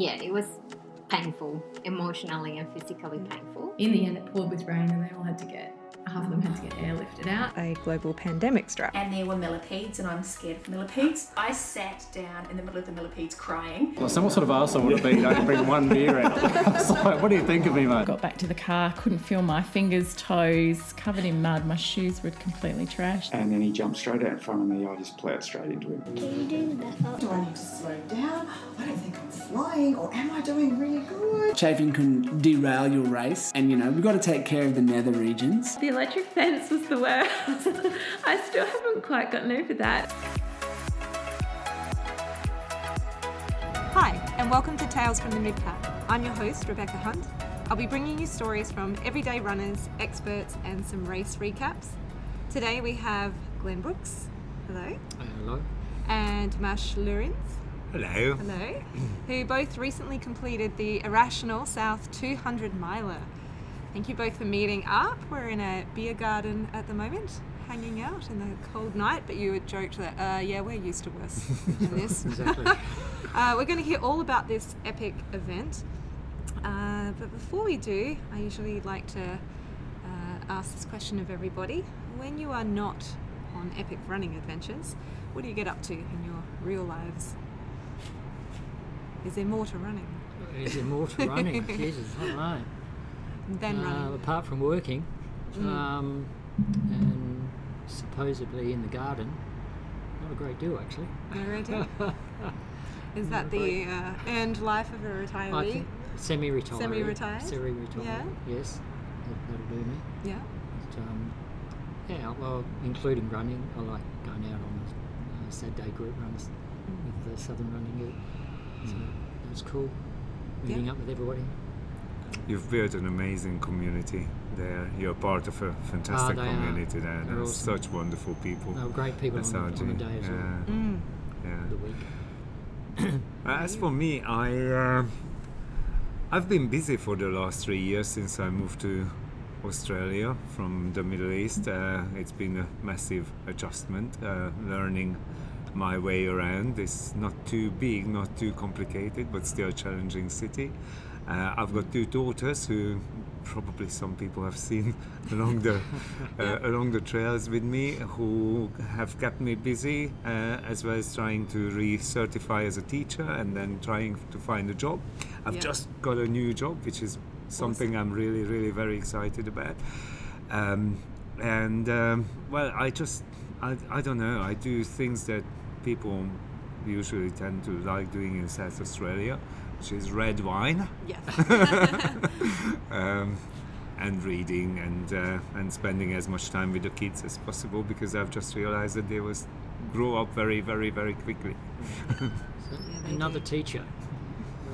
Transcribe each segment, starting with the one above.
yeah, it was painful, emotionally and physically mm. painful. In the end, it poured with rain, and they all had to get half of them had to get airlifted out. A global pandemic struck. And there were millipedes, and I'm scared of millipedes. I sat down in the middle of the millipedes crying. Well, someone sort of asked I would have been, I could bring one beer out. I was like, what do you think of me, mate? Got back to the car, couldn't feel my fingers, toes, covered in mud. My shoes were completely trashed. And then he jumped straight out in front of me. I just plowed straight into him. Can you do the back up? Do I need to slow down? I don't think I'm flying, or am I doing really good? Chafing can derail your race, and you know, we've got to take care of the nether regions. The electric fence was the worst. I still haven't quite gotten over that. Hi, and welcome to Tales from the Midpack. I'm your host, Rebecca Hunt. I'll be bringing you stories from everyday runners, experts, and some race recaps. Today we have Glenn Brooks. Hello. Hello. And Mash Lurins. Hello. Hello. who both recently completed the Irrational South 200 miler. Thank you both for meeting up. We're in a beer garden at the moment, hanging out in the cold night, but you had joked that, uh, yeah, we're used to worse than this. exactly. uh, we're going to hear all about this epic event. Uh, but before we do, I usually like to uh, ask this question of everybody. When you are not on epic running adventures, what do you get up to in your real lives? Is there more to running? Is there more to running? Jesus, I don't know. Than uh, running. Apart from working, Mm. um, and supposedly in the garden, not a great deal actually. Already? Is that the uh, earned life of a retiree? semi-retired. Semi-retired? Semi-retired. Yeah. Yes, that, that'll do me. Yeah. But, um, yeah, well, including running, I like going out on uh, Saturday group runs Mm. with the Southern Running Group. So that was cool. Meeting Yeah. up with everybody. You've built an amazing community there. You're part of a fantastic Ah, they are. community there. They're There's awesome. such wonderful people. They were great people That's on the- on the day as well. Yeah. Mm. yeah. The week. Uh, As for me, I uh, I've been busy for the last three years since I moved to Australia from the Middle East. Uh, it's been a massive adjustment, uh, learning my way around. It's not too big, not too complicated, but still a challenging city. Uh, I've got two daughters who probably some people have seen along the uh, along the trails with me, who have kept me busy, uh, as well as trying to recertify as a teacher and then trying to find a job. I've Yeah. just got a new job, which is something I'm really, really very excited about. Um, and um, well, I just I, I don't know. I do things that people usually tend to like doing in South Australia, which is red wine. Yes. um, and reading and uh, and spending as much time with the kids as possible because I've just realized that they was grow up very very very quickly. So another do. teacher,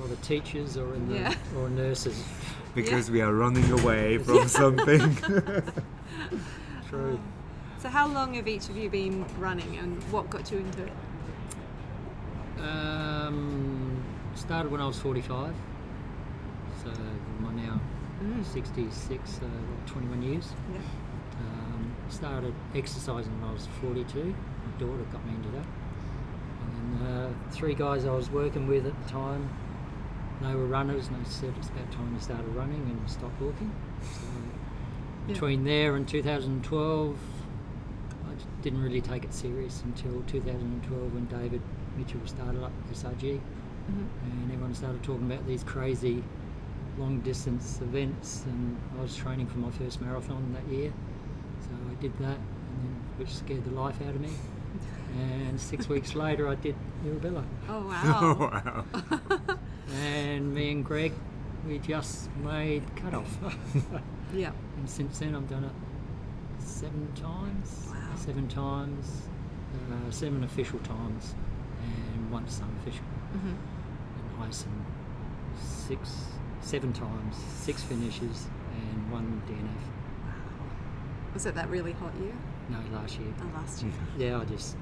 or the teachers, or in the Yeah. or nurses. because we are running away from something. True. So, how long have each of you been running and what got you into it? Um, started when I was 45. So I'm now Mm. 66, uh, 21 years. Yeah. Um, started exercising when I was 42. My daughter got me into that. And then uh, three guys I was working with at the time, they were runners, and they said it's about time you started running and stop walking. So Yeah. between there and 2012, I didn't really take it serious until 2012 when David Mitchell started up SRG, Mhm. and everyone started talking about these crazy long distance events, and I was training for my first marathon that year, so I did that, and then, which scared the life out of me. And six weeks later, I did Mirabella, Oh, wow. Oh wow. and me and Greg, we just made cutoff. yeah. And since then, I've done it seven times. Wow. Seven times, uh, seven official times, and once unofficial. hmm Heysen, six, seven times, six finishes, and one DNF. Was it that really hot year? No, last year. Oh, last year. Yeah, I just,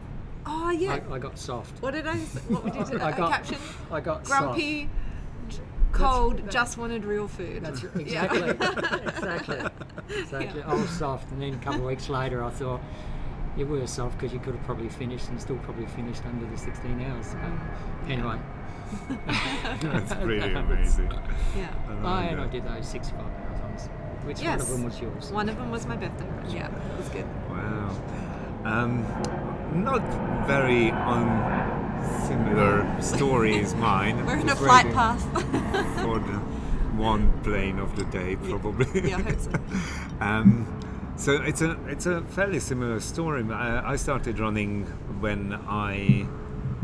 Oh, yeah. I, I got soft. what did I? What did you do? I got- caption? I got Grumpy, j- cold, just wanted real food. That's Yeah. exactly, exactly, exactly. Yeah. I was soft, and then a couple of weeks later, I thought you were soft because you could have probably finished and still probably finished under the 16 hours. But mm. anyway, That's pretty That amazing. Yeah. I Oh, and I that. did those 65 marathons. Which one of them was yours? One of them was my birthday run. Yeah, it was good. Wow. Um, not very unsimilar story is mine. We're in a Just flight path. for the one plane of the day, probably. Yeah, I hope so. um, so it's a it's a fairly similar story. I, I started running when I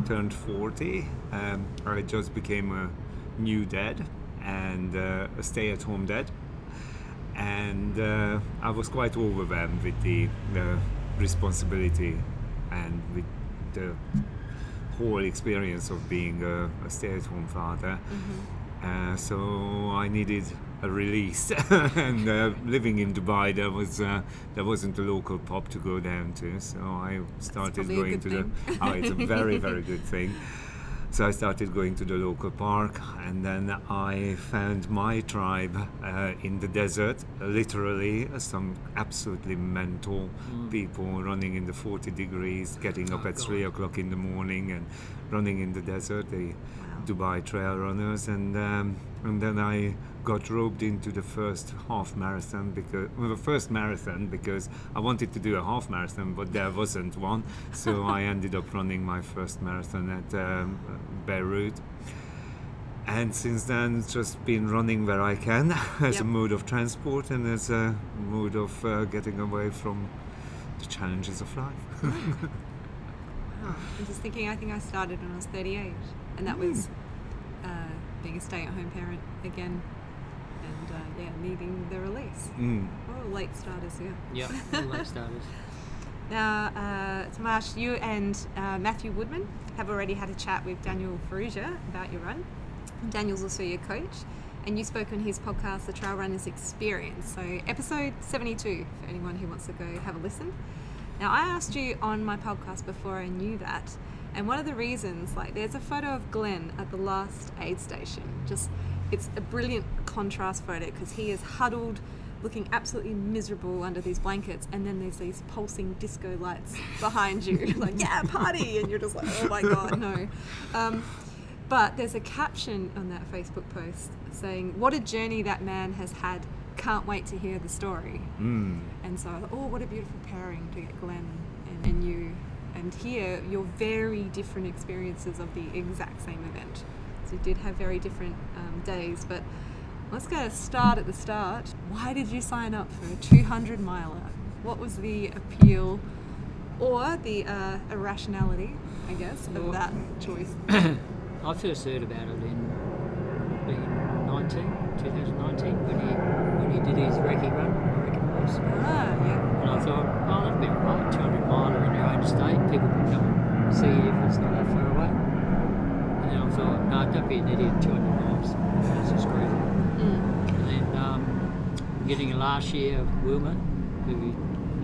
turned 40. Um, I just became a new dad and uh, a stay-at-home dad, and uh, I was quite overwhelmed with the, the responsibility and with the whole experience of being a, a stay-at-home father. Uh, so I needed a release, and uh, living in Dubai, there was uh, there wasn't a local pub to go down to, so I started going to thing. the. Oh, it's a very very good thing. So I started going to the local park, and then I found my tribe uh, in the desert. Literally, some absolutely mental Mm. people running in the 40 degrees, getting up Oh, at God. three o'clock in the morning, and running in the desert. The Dubai trail runners, and um, and then I got roped into the first half marathon because well, the first marathon because I wanted to do a half marathon, but there wasn't one, so I ended up running my first marathon at um, Beirut. And since then, it's just been running where I can as Yep. a mode of transport and as a mode of uh, getting away from the challenges of life. Wow. I'm just thinking, I think I started when I was 38, and that was uh, being a stay at home parent again, and uh, yeah, needing the release. Mm. Oh, late starters here. Yeah, late starters. Now, uh, Tomash, you and uh, Matthew Woodman have already had a chat with Daniel Faruja about your run. Daniel's also your coach, and you spoke on his podcast, The Trail Runners Experience. So, episode 72, for anyone who wants to go have a listen. Now, I asked you on my podcast before I knew that, and one of the reasons, like, there's a photo of Glenn at the last aid station. Just, it's a brilliant contrast photo because he is huddled, looking absolutely miserable under these blankets, and then there's these pulsing disco lights behind you, like, yeah, party! And you're just like, oh my god, no. Um, but there's a caption on that Facebook post saying, What a journey that man has had. Can't wait to hear the story. Mm. And so I thought, oh, what a beautiful pairing to get Glenn and, and you and hear your very different experiences of the exact same event. So you did have very different um, days, but let's go start at the start. Why did you sign up for a 200 miler? What was the appeal or the uh, irrationality, I guess, of Well- that choice? I first heard about it in 19, 2019, when he when he did his recce run, I reckon it was. Ah, yeah. And I thought, oh, that'd be alright, 200 miler in your own state, people can come and see if it's not that far away. And then I thought, no, don't be an idiot, 200 miles, that's just crazy. Mm. And then um, getting a last year of Wilma, who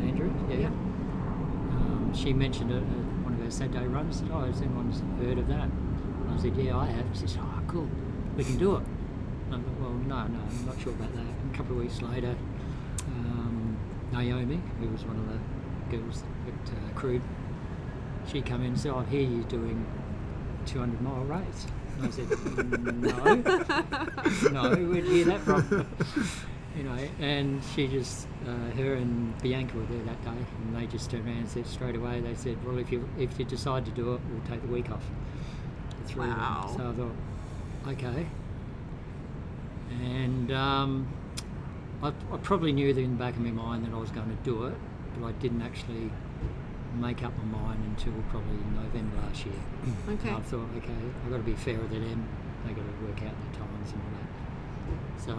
Andrew, yeah. Um, she mentioned it at one of her Saturday runs. Said, "Oh, has anyone heard of that?" And I said, "Yeah, I have." She said, "Oh, cool, we can do it." And I thought, "Well, no, no, I'm not sure about that." And a couple of weeks later, um, Naomi, who was one of the girls at uh, Crude, she come in and said, "I hear you doing 200 mile race." And I said, "No, no, where'd you hear that from?" you know, and she just, uh, her and Bianca were there that day, and they just turned around and said straight away, they said, well, if you if you decide to do it, we'll take the week off. The three of them. Wow. So I thought, okay. And um, I, I probably knew that in the back of my mind that I was going to do it, but I didn't actually make up my mind until probably November last year. Okay. And I thought, okay, I've got to be fair with them. They've got to work out their times and all that. So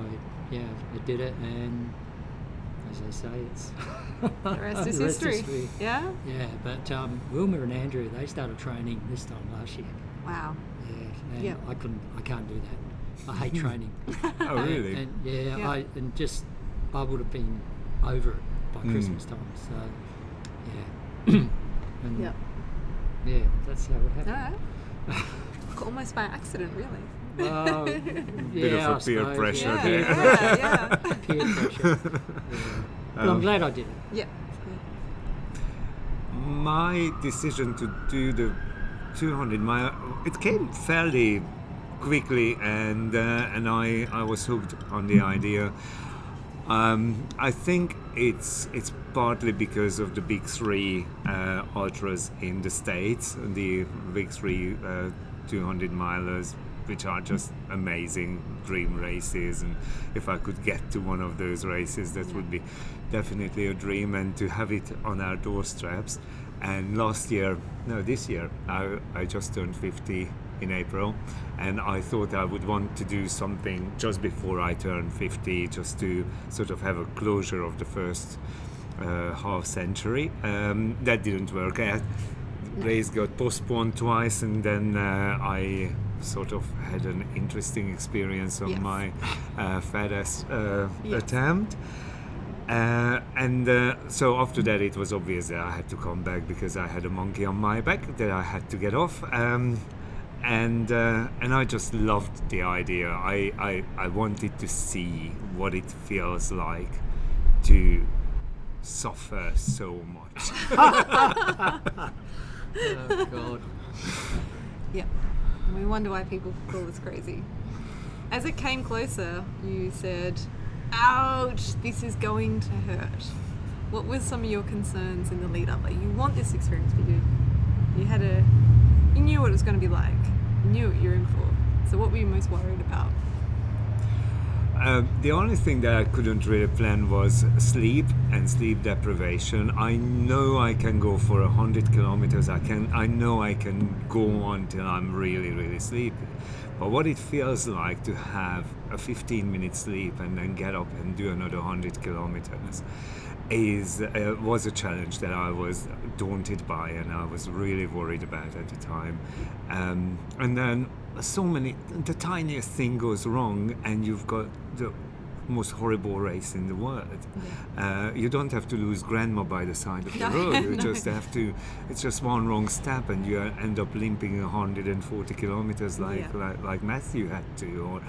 yeah, I did it, and as I say, it's The rest is history. Yeah? Yeah, but um, Wilma and Andrew they started training this time last year. Wow. Yeah, and Yep. I couldn't, I can't do that. I hate training. Oh, And- really? And, yeah, Yeah. I and just I would have been over it by Mm. Christmas time. So yeah, and Yep. yeah, that's how it happened. right. Almost by accident, really. Well, Bit of I a peer suppose, pressure yeah. there. Yeah, yeah. peer pressure. Yeah. But I'm Um, glad I did it. Yeah. My decision to do the 200 mile, it came fairly quickly, and uh, and I I was hooked on the idea. Um, I think it's it's partly because of the big three uh, ultras in the states, the big three uh, 200 milers, which are just amazing dream races. And if I could get to one of those races, that would be definitely a dream. And to have it on our doorsteps. And last year, no, this year, I, I just turned 50 in April, and I thought I would want to do something just before I turn 50, just to sort of have a closure of the first uh, half century. Um, that didn't work out. Race got postponed twice, and then uh, I sort of had an interesting experience on Yes. my uh, fat uh, Yes. attempt. Uh, and uh, so after that, it was obvious that I had to come back because I had a monkey on my back that I had to get off. Um, and uh, and I just loved the idea. I, I I wanted to see what it feels like to suffer so much. Oh, God. Yeah. We wonder why people call us crazy. As it came closer, you said, ouch, this is going to hurt. What were some of your concerns in the lead up? Like, you want this experience, but you, you had a, you knew what it was going to be like. You knew what you're in for. So, what were you most worried about? Uh, the only thing that I couldn't really plan was sleep and sleep deprivation. I know I can go for a hundred kilometers. I can. I know I can go on till I'm really, really sleepy. But what it feels like to have a 15 minute sleep and then get up and do another 100 kilometers is uh, was a challenge that I was daunted by and I was really worried about at the time. Um, and then so many, the tiniest thing goes wrong and you've got the most horrible race in the world. Uh, you don't have to lose grandma by the side of the road. You no. just have to. It's just one wrong step, and you end up limping 140 kilometers like Yeah. like, like Matthew had to, or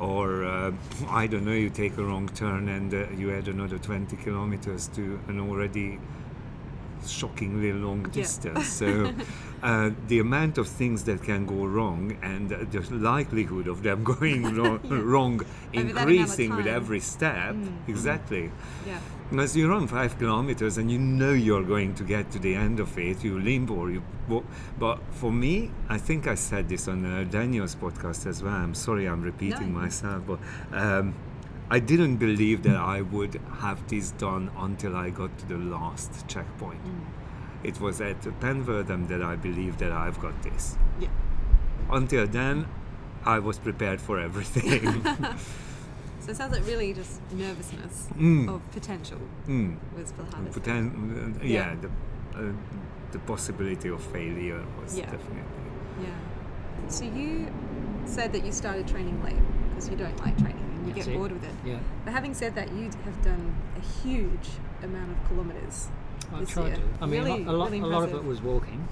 or uh, I don't know. You take a wrong turn and uh, you add another 20 kilometers to an already shockingly long Yeah. distance. So uh, the amount of things that can go wrong and uh, the likelihood of them going wrong, wrong increasing with every step. Mm. Exactly. Yeah. As you run five kilometers and you know you're going to get to the end of it, you limp or you walk. But for me, I think I said this on uh, Daniel's podcast as well. I'm sorry I'm repeating No. myself, but um, I didn't believe that I would have this done until I got to the last checkpoint. It was at Penwortham that I believed that I've got this. Yeah. Until then, I was prepared for everything. So it sounds like really just nervousness Mm. of potential Mm. was the hardest. Poten- uh, Yeah. yeah, the, uh, the possibility of failure was Yeah. definitely. Yeah. So you said that you started training late because you don't like training and you That's get it. bored with it. Yeah. But having said that, you have done a huge amount of kilometres I this tried year. to. I mean, really, a, lot, really a lot of it was walking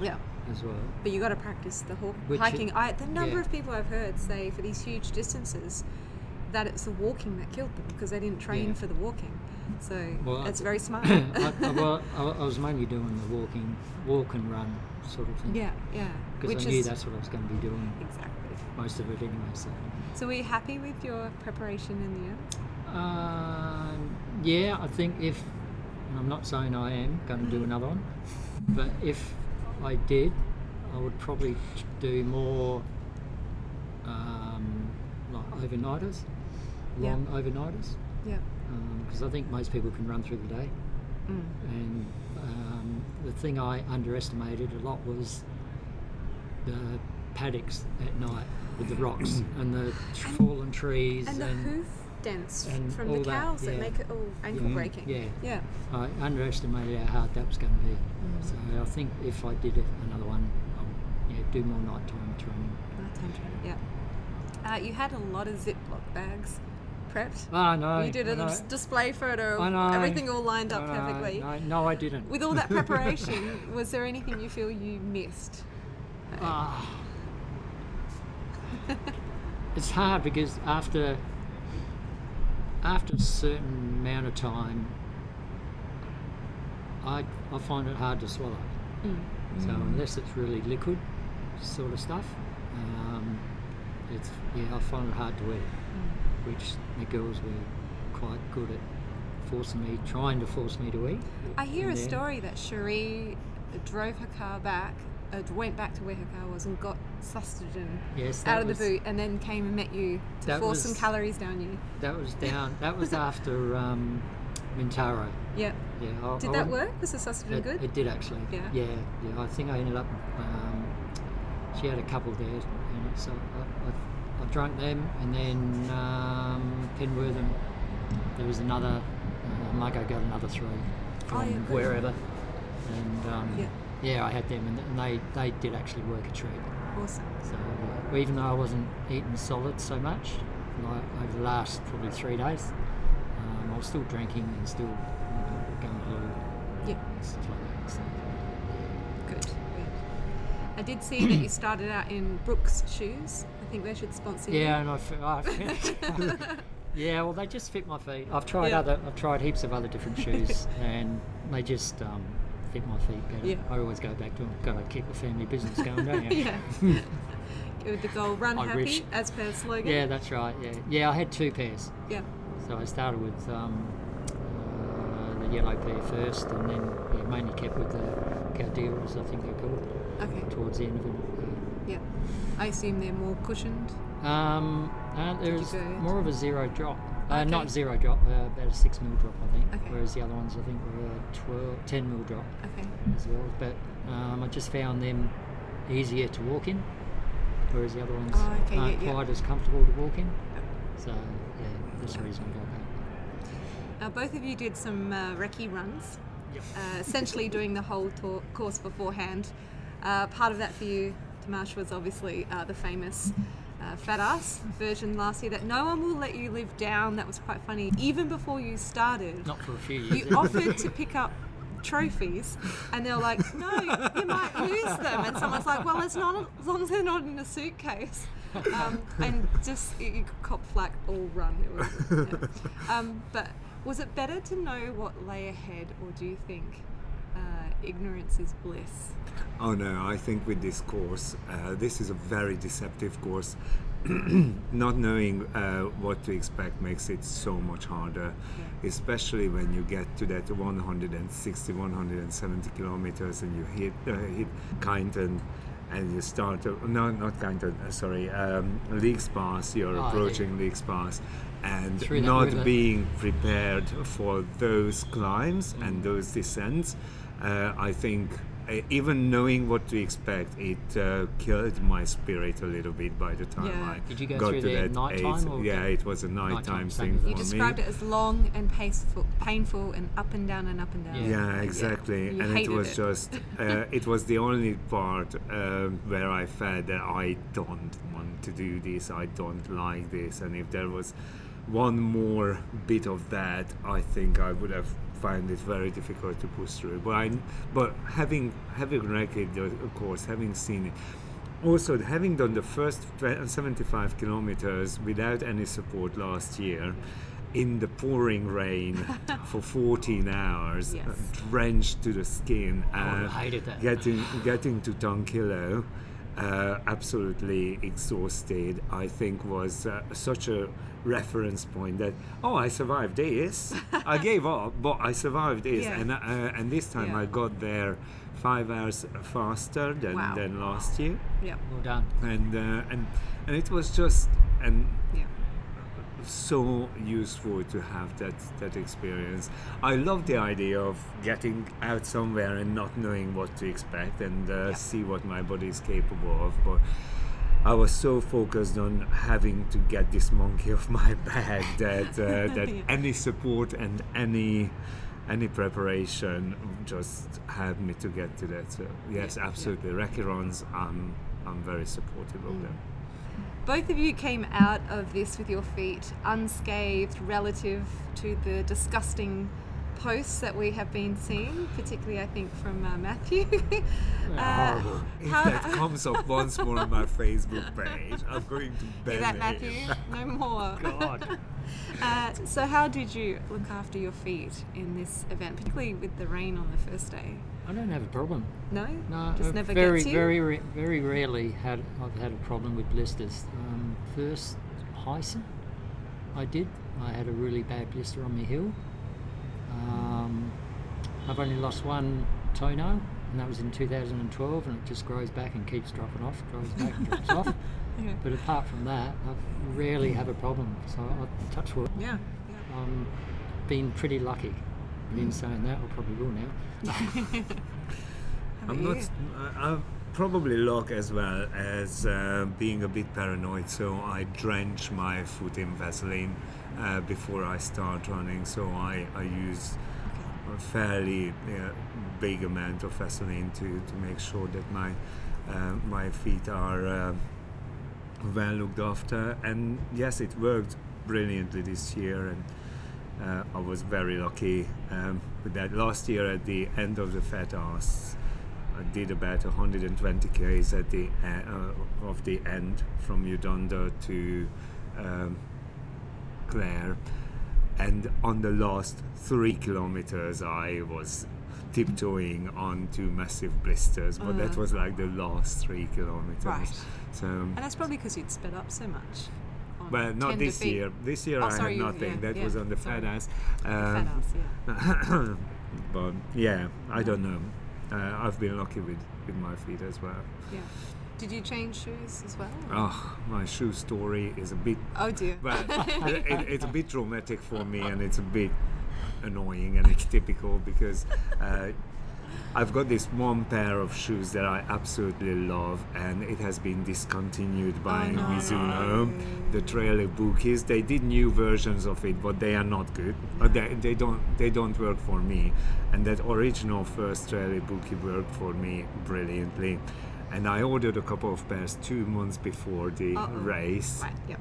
Yeah. as well. But you got to practice the whole Which hiking. it- I, the number yeah. of people I've heard say for these huge distances that it's the walking that killed them because they didn't train Yeah. for the walking. So Well, it's very smart. I, I, well, I, I was mainly doing the walking, walk and run sort of thing. Yeah, yeah. Because I knew that's what I was going to be doing. Exactly. Most of it anyway. So, so were you happy with your preparation in the end? um, yeah, I think if and I'm not saying I am going to do another one, but if I did, I would probably do more um, like overnighters, Yeah. long overnighters. Yeah. because I think most people can run through the day. Mm. And um, the thing I underestimated a lot was the paddocks at night with the rocks and the fallen trees And the hoof dents and from the cows that, yeah. make it all ankle Yeah. breaking. Yeah. Yeah. I underestimated how hard that was going to be. Mm. So I think if I did it, another one, I would yeah, do more nighttime training. Nighttime training. Yeah. Uh, you had a lot of Ziploc bags prepped. Ah, no, You did a dis- display photo. Know. Everything all lined up No, perfectly. No, no, I didn't. With all that preparation, was there anything you feel you missed? Ah. it's hard because after after a certain amount of time, I I find it hard to swallow. Mm. So Mm. unless it's really liquid sort of stuff, um, it's yeah, I find it hard to eat, Mm. which the girls were quite good at forcing me, trying to force me to eat. I hear in a there. story that Cherie drove her car back, uh, went back to where her car was, and got sustagen Yes, out of was- the boot, and then came and met you to force some calories down you. That was down. That was after um, Mintaro. Yeah. Yeah. I, Did I that went- work? Was the sustagen good? it did actually. Yeah. Yeah. Yeah. I think I ended up. Um, she had a couple there, and so Drank them, and then um, Penwortham. There was another. Uh, Marco got another three from Oh, yeah, wherever, and um, Yeah. yeah, I had them, and, they they did actually work a treat. Awesome. So uh, even though I wasn't eating solid so much, like over the last probably three days, um, I was still drinking and still you know, going to loo Yeah. stuff like that. So, Good. good. I did see that you started out in Brooks shoes. I think they should sponsor you. yeah, and I, f- I f- yeah, well, they just fit my feet. I've tried Yeah. other, I've tried heaps of other different shoes, and they just um, fit my feet better. Yeah. I always go back to them. Got to keep the family business going, don't you? yeah. With the goal, run I happy, wish. as per slogan. Yeah, that's right. Yeah, yeah. I had two pairs. Yeah. So I started with um, uh, the yellow pair first, and then yeah, mainly kept with the Calderas, I think they're called. Okay. Towards the end of it. Yeah. I assume they're more cushioned. Um, uh, there's more of a zero drop. Uh, Okay. Not zero drop, uh, about a six mil drop, I think. Okay. Whereas the other ones, I think, were a 12, 10 mil drop Okay. as well. But um, I just found them easier to walk in, whereas the other ones Oh, okay, aren't yeah, yeah. quite as comfortable to walk in. So yeah, that's the reason I got that. Uh, both of you did some uh, recce runs, Yep. uh, essentially doing the whole tour- course beforehand. Uh, part of that for you, Tamash, was obviously uh, the famous uh, fat ass version last year that no one will let you live down. That was quite funny. Even before you started, Not for a few years. you offered to pick up trophies, and they're like, "No, you might lose them." And someone's like, "Well, it's not as long as they're not in a suitcase." Um, and just you you could cop flack all run. It was, yeah. um, but was it better to know what lay ahead, or do you think uh, ignorance is bliss? Oh no, I think with this course, uh, this is a very deceptive course. Not knowing uh, what to expect makes it so much harder, especially when you get to that 160, 170 kilometers and you hit uh, hit Kyneton and you start, uh, no, not Kyneton, uh, sorry, um, Leaks Pass, you're Oh, yeah. approaching Leaks Pass and Through not river. being prepared for those climbs and those descents. Uh, I think uh, even knowing what to expect, it uh, killed my spirit a little bit by the time Yeah. I Did you go got through to there that nighttime age. or Yeah, it was a nighttime Nighttime, same thing as for You us. me. described it as long and painful, painful and up and down and up and down. Yeah, exactly. You and it was it. just, uh, it was the only part um, where I felt that I don't want to do this, I don't like this. And if there was one more bit of that, I think I would have found it very difficult to push through. But I, but having having read it, of course, having seen it, also having done the first 75 kilometers without any support last year in the pouring rain for 14 hours Yes. uh, drenched to the skin Oh, I uh, getting getting to Tungkillo uh, absolutely exhausted I think was uh, such a reference point that oh I survived this I gave up but I survived this Yeah. and uh, and this time Yeah. I got there five hours faster than, Wow. than last year Yeah. Well done. and uh, and and it was just and Yeah. so useful to have that that experience. I love the idea of getting out somewhere and not knowing what to expect and uh, see what my body is capable of, but. I was so focused on having to get this monkey off my back that uh, that Yeah. any support and any any preparation just helped me to get to that. So yes, Yeah, yeah. absolutely. Runs, I'm I'm very supportive of them. Both of you came out of this with your feet unscathed relative to the disgusting posts that we have been seeing, particularly I think from uh, Matthew. uh, Oh, if how- that comes up once more on my Facebook page, I'm going to ban Hear that. Matthew? No more. God. Uh, so, how did you look after your feet in this event, particularly with the rain on the first day? I don't have a problem. No, No, just I've never very, gets you. very, ra- very rarely had I've had a problem with blisters. Um, first Heysen, I did. I had a really bad blister on my heel. Um, I've only lost one toenail, and that was in 2012, and it just grows back and keeps dropping off, grows back and drops off. Okay. But apart from that, I've rarely have a problem. So I touch wood. Yeah, Um, been pretty lucky. But in saying that, I probably will now. I'm not. I- I'm probably luck as well as uh, being a bit paranoid, so I drench my foot in Vaseline uh, before I start running. So I, I use a fairly uh, big amount of Vaseline to, to make sure that my uh, my feet are uh, well looked after. And yes, it worked brilliantly this year, and uh, I was very lucky um, with that. Last year, at the end of the Fat Ass, I did about 120 k's at the uh, of the end from Eudunda to um, Clare, and on the last three kilometers, I was tiptoeing onto massive blisters, but that Uh. was like the last three kilometers. Right. So And that's probably because you'd sped up so much. on well, not this feet. year. This year Oh, I sorry, had nothing. yeah, that yeah, was on the fat sorry. ass. The fat Um, ass, but yeah, I don't know. Uh, I've been lucky with, with my feet as well. Yeah. Did you change shoes as well? Oh, my shoe story is a bit. Oh, dear. Well, it, it's a bit traumatic for me, and it's a bit annoying and it's typical because uh, I've got this one pair of shoes that I absolutely love, and it has been discontinued by Oh, no. Mizuno. The Trailer Bookies. They did new versions of it, but they are not good. Uh, they, they don't they don't work for me. And that original first Trailer Bookie worked for me brilliantly. And I ordered a couple of pairs two months before the Uh-oh. race. Right, yep.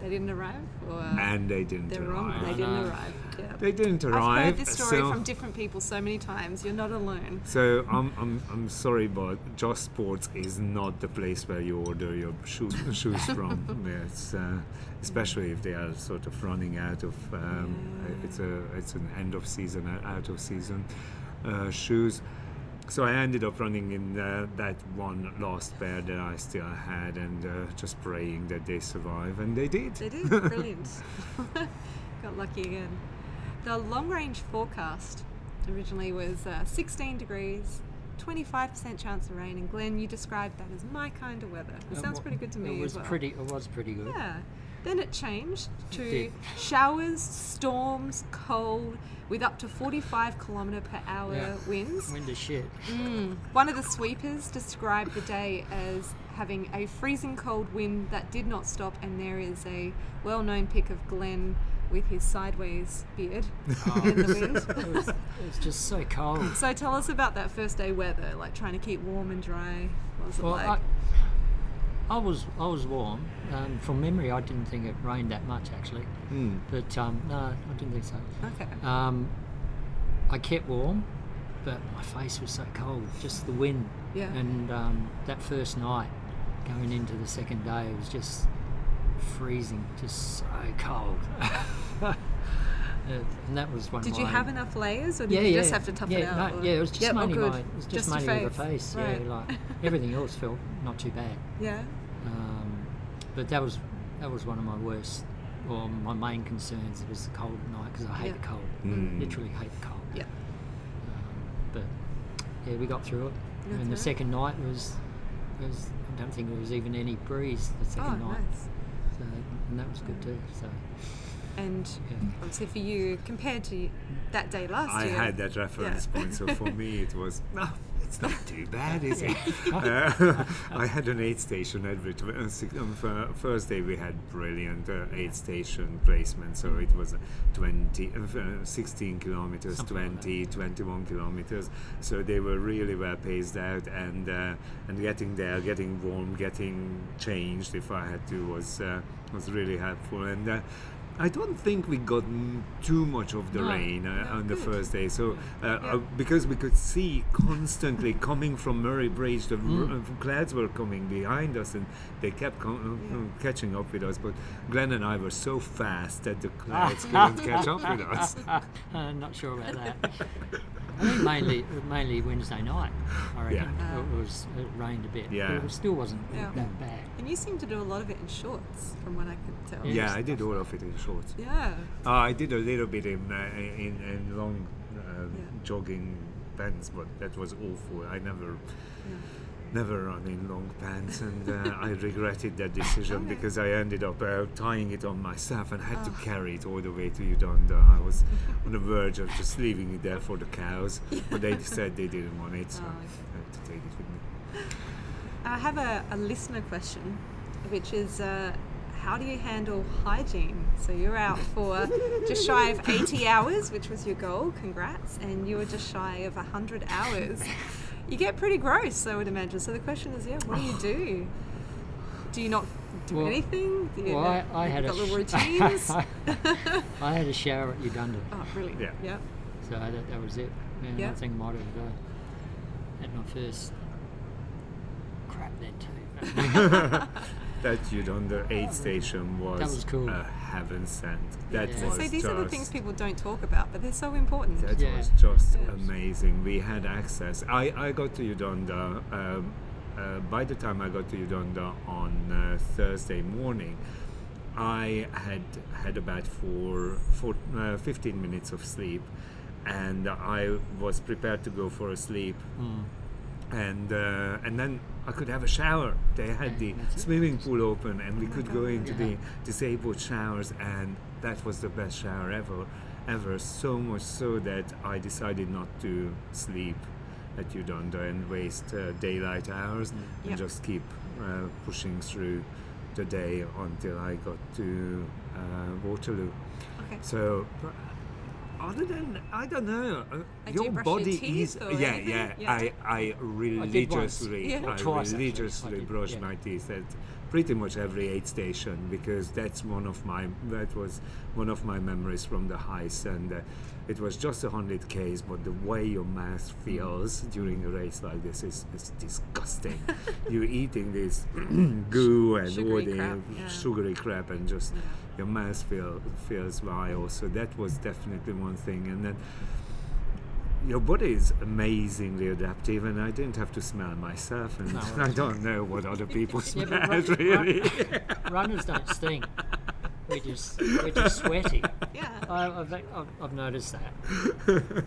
They didn't arrive? Or And they didn't They're arrive. wrong. They didn't arrive. Yeah. They didn't arrive. I've heard this story so- from different people so many times. You're not alone. So I'm, I'm, I'm sorry, but Just Sports is not the place where you order your shoes, shoes from. Yes, uh, especially if they are sort of running out of. Um, It's a it's an end of season, uh, out of season uh, shoes. So I ended up running in uh, that one last pair that I still had, and uh, just praying that they survive, and they did. They did. Brilliant. Got lucky again. The long range forecast originally was uh, 16 degrees, 25% chance of rain, and Glenn, you described that as my kind of weather. It sounds wa- pretty good to me It was as well. pretty. It was pretty good. Yeah. Then it changed to showers, storms, cold, with up to 45 kilometre per hour Yeah. winds. Wind is shit. Mm. One of the sweepers described the day as having a freezing cold wind that did not stop, and there is a well known pic of Glenn with his sideways beard in the wind. it, was, it was just so cold. So tell us about that first day weather, like trying to keep warm and dry. What was it Well, like? I, I was I was warm. Um, from memory, I didn't think it rained that much actually. Mm. But um, no, I didn't think so. Okay. Um, I kept warm, but my face was so cold. Just the wind. Yeah. And um, that first night, going into the second day, it was just freezing, just so cold. Uh, and that was one. did you my- have enough layers, or did yeah, you yeah. just have to tough yeah, it out? No, or- yeah, it was just Yep, oh, mainly my, it was just, Just your mainly the face. face. Right. Yeah, like everything else felt not too bad. Yeah. Um, but that was that was one of my worst, or my main concerns. It was the cold at night because I hate Yeah. the cold. Mm. Literally hate the cold. Yeah. Um, but yeah, we got through it. That's and the right. second night was was I don't think there was even any breeze the second Oh, night. nice. So and that was good too. So And Yeah. obviously for you, compared to that day last I year. I had that reference Yeah. point, so for me it was no, it's not too bad, is it? uh, I had an aid station every tw- uh, on fir- first day we had brilliant uh, aid station placement, so it was uh, 20, uh, uh, 16 kilometers, Something like 20, 21 kilometers. So they were really well paced out, and uh, and getting there, getting warm, getting changed if I had to was uh, was really helpful. And uh, I don't think we got too much of the No. rain uh, No, on the good. first day. So uh, Yeah. uh, because we could see constantly coming from Murray Bridge, the Mm. r- uh, clouds were coming behind us, and they kept com- uh, uh, catching up with us. But Glenn and I were so fast that the clouds couldn't catch up with us. uh, not sure about that. I think mainly mainly Wednesday night. I reckon Yeah. it was it rained a bit. Yeah. but it still wasn't Yeah. that bad. And you seem to do a lot of it in shorts, from what I could tell. Yeah, I did all of it in shorts. Yeah. Uh, I did a little bit in uh, in, in long uh, jogging pants, but that was awful. I never never run in long pants, and uh, I regretted that decision because I ended up uh, tying it on myself and had to carry it all the way to Eudunda. I was on the verge of just leaving it there for the cows, but they said they didn't want it, so Oh, I had to take it with me. I have a, a listener question, which is uh, how do you handle hygiene? So you're out for just shy of 80 hours, which was your goal, congrats, and you were just shy of 100 hours. You get pretty gross, I would imagine. So the question is, yeah, what do you do? Do you not do Well- anything? Do you Well, I, I had you a got little sh- routines? I had a shower at Eudunda, oh, really? Yeah. Yeah. so that, that was it. And Yeah. I think I might have uh, had my first crap then too. That Eudunda aid station was, That was cool. A heaven sent. That Yeah. was So these are the things people don't talk about, but they're so important. That Yeah. was just Yeah. amazing. We had access. I, I got to Eudunda. Um, uh, by the time I got to Eudunda on uh, Thursday morning, I had had about four, four, uh, 15 minutes of sleep, and I was prepared to go for a sleep. Mm. And uh, and then I could have a shower. They had the swimming pool open, and we could go into the disabled showers, and that was the best shower ever, ever. So much so that I decided not to sleep at Eudunda and waste uh, daylight hours, and Yep. just keep uh, pushing through the day until I got to uh, Waterloo. Okay. So. Other than I don't know, uh, Like, do you your your body teeth is or yeah, yeah Yeah. I I once. religiously Yeah. I Twice, religiously I brush yeah. my teeth at pretty much every aid station because that's one of my that was one of my memories from the heist and uh, it was just a hundred k's but the way your mouth feels during a race like this is, is disgusting you're eating this goo and all Sugary the crap, yeah. sugary crap and just your mouth feel, feels vile so that was definitely one thing and then your body is amazingly adaptive, and I didn't have to smell myself, and No, I don't know what other people smell but run- really. run- runners don't stink. We're just we're just sweaty. Yeah. I, I've, I've, I've noticed that.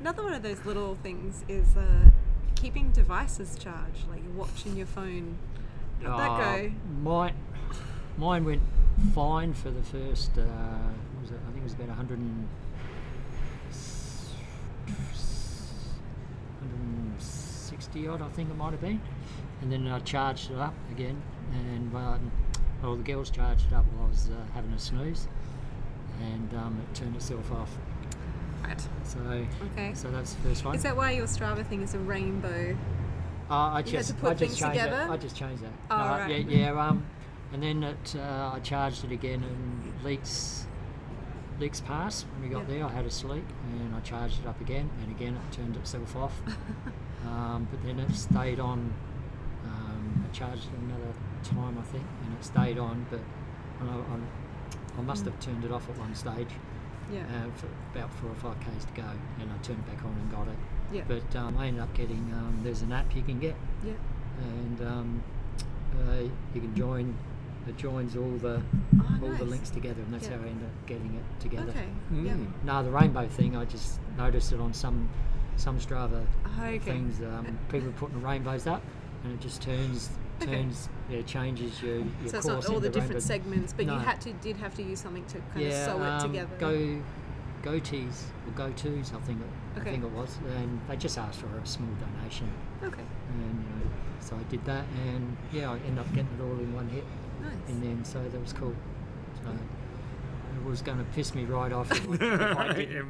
Another one of those little things is uh, keeping devices charged, like your watch and your phone. How'd that Uh, go? Mine, mine went fine for the first. Uh, what was it? I think it was about 100 and, 160 odd. I think it might have been, and then I charged it up again, and um, well, the girls charged it up while I was uh, having a snooze, and um, it turned itself off. Right. So, Okay. so that's the first one. Is that why your Strava thing is a rainbow? Uh, I You had just, to put I just things changed together? That. I just changed that. Oh, No, right. Yeah, yeah. Um, and then it, uh, I charged it again, and leaks, leaks passed. When we got Yeah. there, I had a sleep, and I charged it up again, and again it turned itself off. um, but then it stayed on. Um, I charged it another time, I think, and it stayed on. But I, I, I must have turned it off at one stage. Yeah. Uh, for about four or five k's to go, and I turned it back on and got it. Yeah. But um, I ended up getting um, there's an app you can get, Yeah. and um, uh, you can join. It joins all the Oh, all the links together, and that's Yeah. how I end up getting it together. Okay. Yeah. Mm. No, the rainbow thing, I just noticed it on some some Strava Okay. things. Um, people putting rainbows up, and it just turns Okay. turns yeah changes your, your So it's course not all the different rainbow. segments, but you had to did have to use something to kind yeah, of sew it um, together. Go go tees or go tos, I think it, Okay. I think it was, and they just asked for a small donation, Okay. and you know, so I did that, and yeah, I ended up getting it all in one hit, Nice. and then so that was cool. So it was going to piss me right off if I, if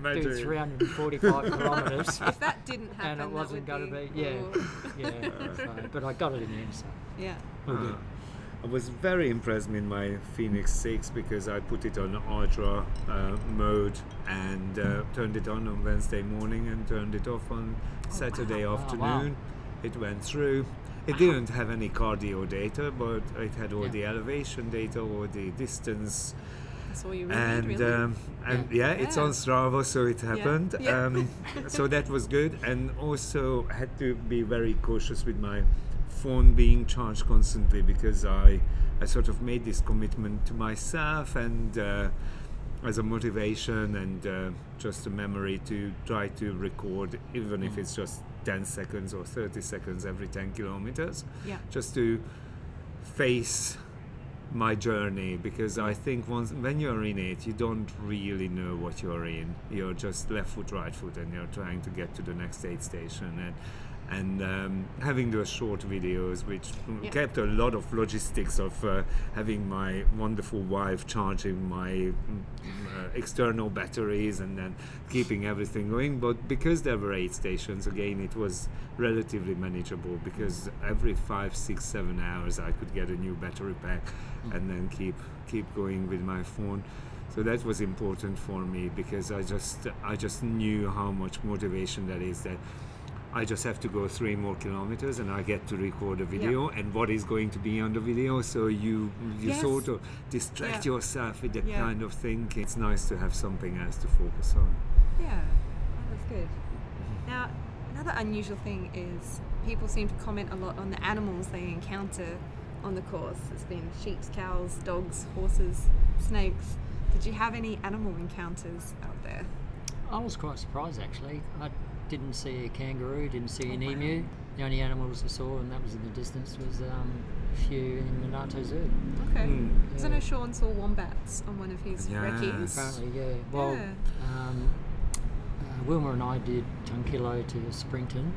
I didn't do 345 kilometres. If that didn't happen, and it that wasn't going to be, be, yeah, yeah. So, but I got it in the end, so yeah. all good. I was very impressed with my Fenix 6 because I put it on ultra uh, mode and uh, turned it on on Wednesday morning and turned it off on Saturday wow. Oh, afternoon. It went through. It didn't have any cardio data, but it had all Yeah. the elevation data, all the distance, That's all you really and need, really. um, and yeah. it's Yeah. on Strava, so it happened. Yeah. Um, so that was good, and also had to be very cautious with my phone being charged constantly because I I sort of made this commitment to myself and. Uh, as a motivation and uh, just a memory to try to record, even if it's just 10 seconds or 30 seconds every 10 kilometers, Yeah. just to face my journey because I think once when you're in it, you don't really know what you're in. You're just left foot, right foot, and you're trying to get to the next aid station and. And um, having those short videos, which kept a lot of logistics of uh, having my wonderful wife charging my mm, uh, external batteries and then keeping everything going. But because there were eight stations, again, it was relatively manageable because every five, six, seven hours I could get a new battery pack and then keep keep going with my phone. So that was important for me because I just I just knew how much motivation that is that I just have to go three more kilometers and I get to record a video and what is going to be on the video so you you Yes. sort of distract Yeah. yourself with that Yeah. kind of thinking. It's nice to have something else to focus on. Yeah, oh, that's good. Now, another unusual thing is people seem to comment a lot on the animals they encounter on the course. It's been sheep, cows, dogs, horses, snakes. Did you have any animal encounters out there? I was quite surprised actually. I didn't see a kangaroo, didn't see an Oh, wow. emu. The only animals I saw, and that was in the distance, was um, a few in Minato Zoo. Okay. Mm. Because I know Sean saw wombats on one of his Yes. recce's. Apparently, yeah. Well, Yeah. Um, uh, Wilma and I did Tungkillo to Springton,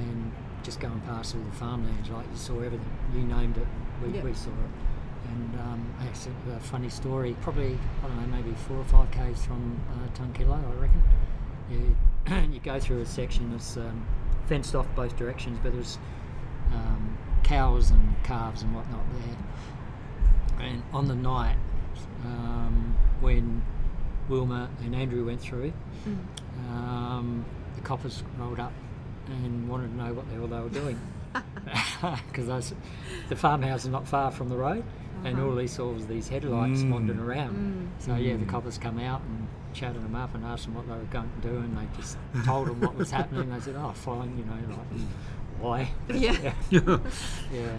and just going past all the farmlands, like you saw everything. You named it, we, Yep. we saw it. And um, actually, a funny story. Probably I don't know, maybe four or five k's from uh, Tungkillo, I reckon. You, you go through a section that's um, fenced off both directions, but there's um, cows and calves and whatnot there. And on the night um, when Wilma and Andrew went through, um, the coppers rolled up and wanted to know what the hell they were doing. Because the farmhouse is not far from the road, and all these saw was these headlights Mm. wandering around. So yeah, the Mm. coppers come out and chatted them up and asked them what they were going to do, and they just told them what was happening. They said, "Oh, fine," you know, like why? Yeah. yeah. yeah.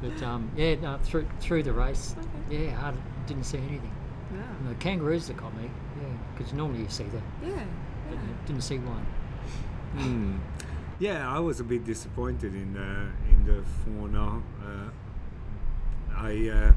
But um, yeah, no, through through the race, yeah, I didn't see anything. Yeah. And the kangaroos that got me, yeah, because normally you see them, Yeah. but I didn't see one. Mm. Yeah, I was a bit disappointed in uh, in the fauna. Uh, I uh,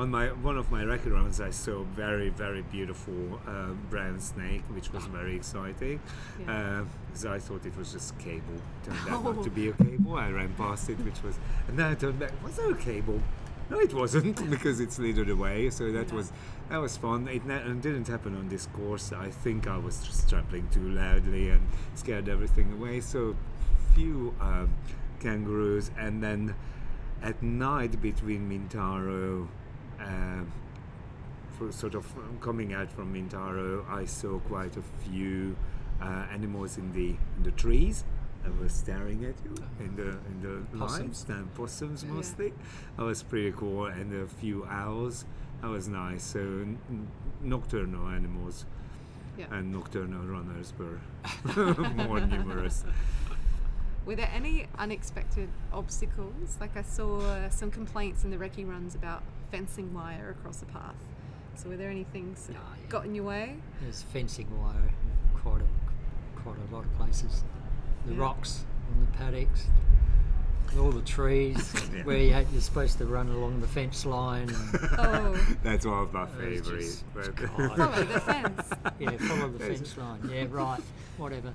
on my one of my record rounds, I saw a very very beautiful uh, brown snake, which was very exciting. Yeah. Because I thought it was just cable. Turned out not Oh. to be a cable. I ran past it, which was, and then I turned back. Was there a cable? No, it wasn't because it slithered away. So that was that was fun. It ne- didn't happen on this course. I think I was just trampling too loudly and scared everything away. So few um, kangaroos, and then at night between Mintaro. For sort of coming out from Mintaro, I saw quite a few uh, animals in the in the trees that were staring at you in the in the Possums. lights. And possums Yeah. mostly. That was pretty cool, and a few owls. That was nice. So n- nocturnal animals Yeah. and nocturnal runners were more numerous. Were there any unexpected obstacles? Like I saw some complaints in the recce runs about fencing wire across the path. So were there any things that No, got in your way? There's fencing wire in quite a quite a lot of places. The Yeah. rocks on the paddocks, all the trees Yeah. where you, you're supposed to run along the fence line. And, Oh, That's one of my favourites. just- but- God. follow the fence. yeah, follow the Yes. fence line. Yeah, right. Whatever.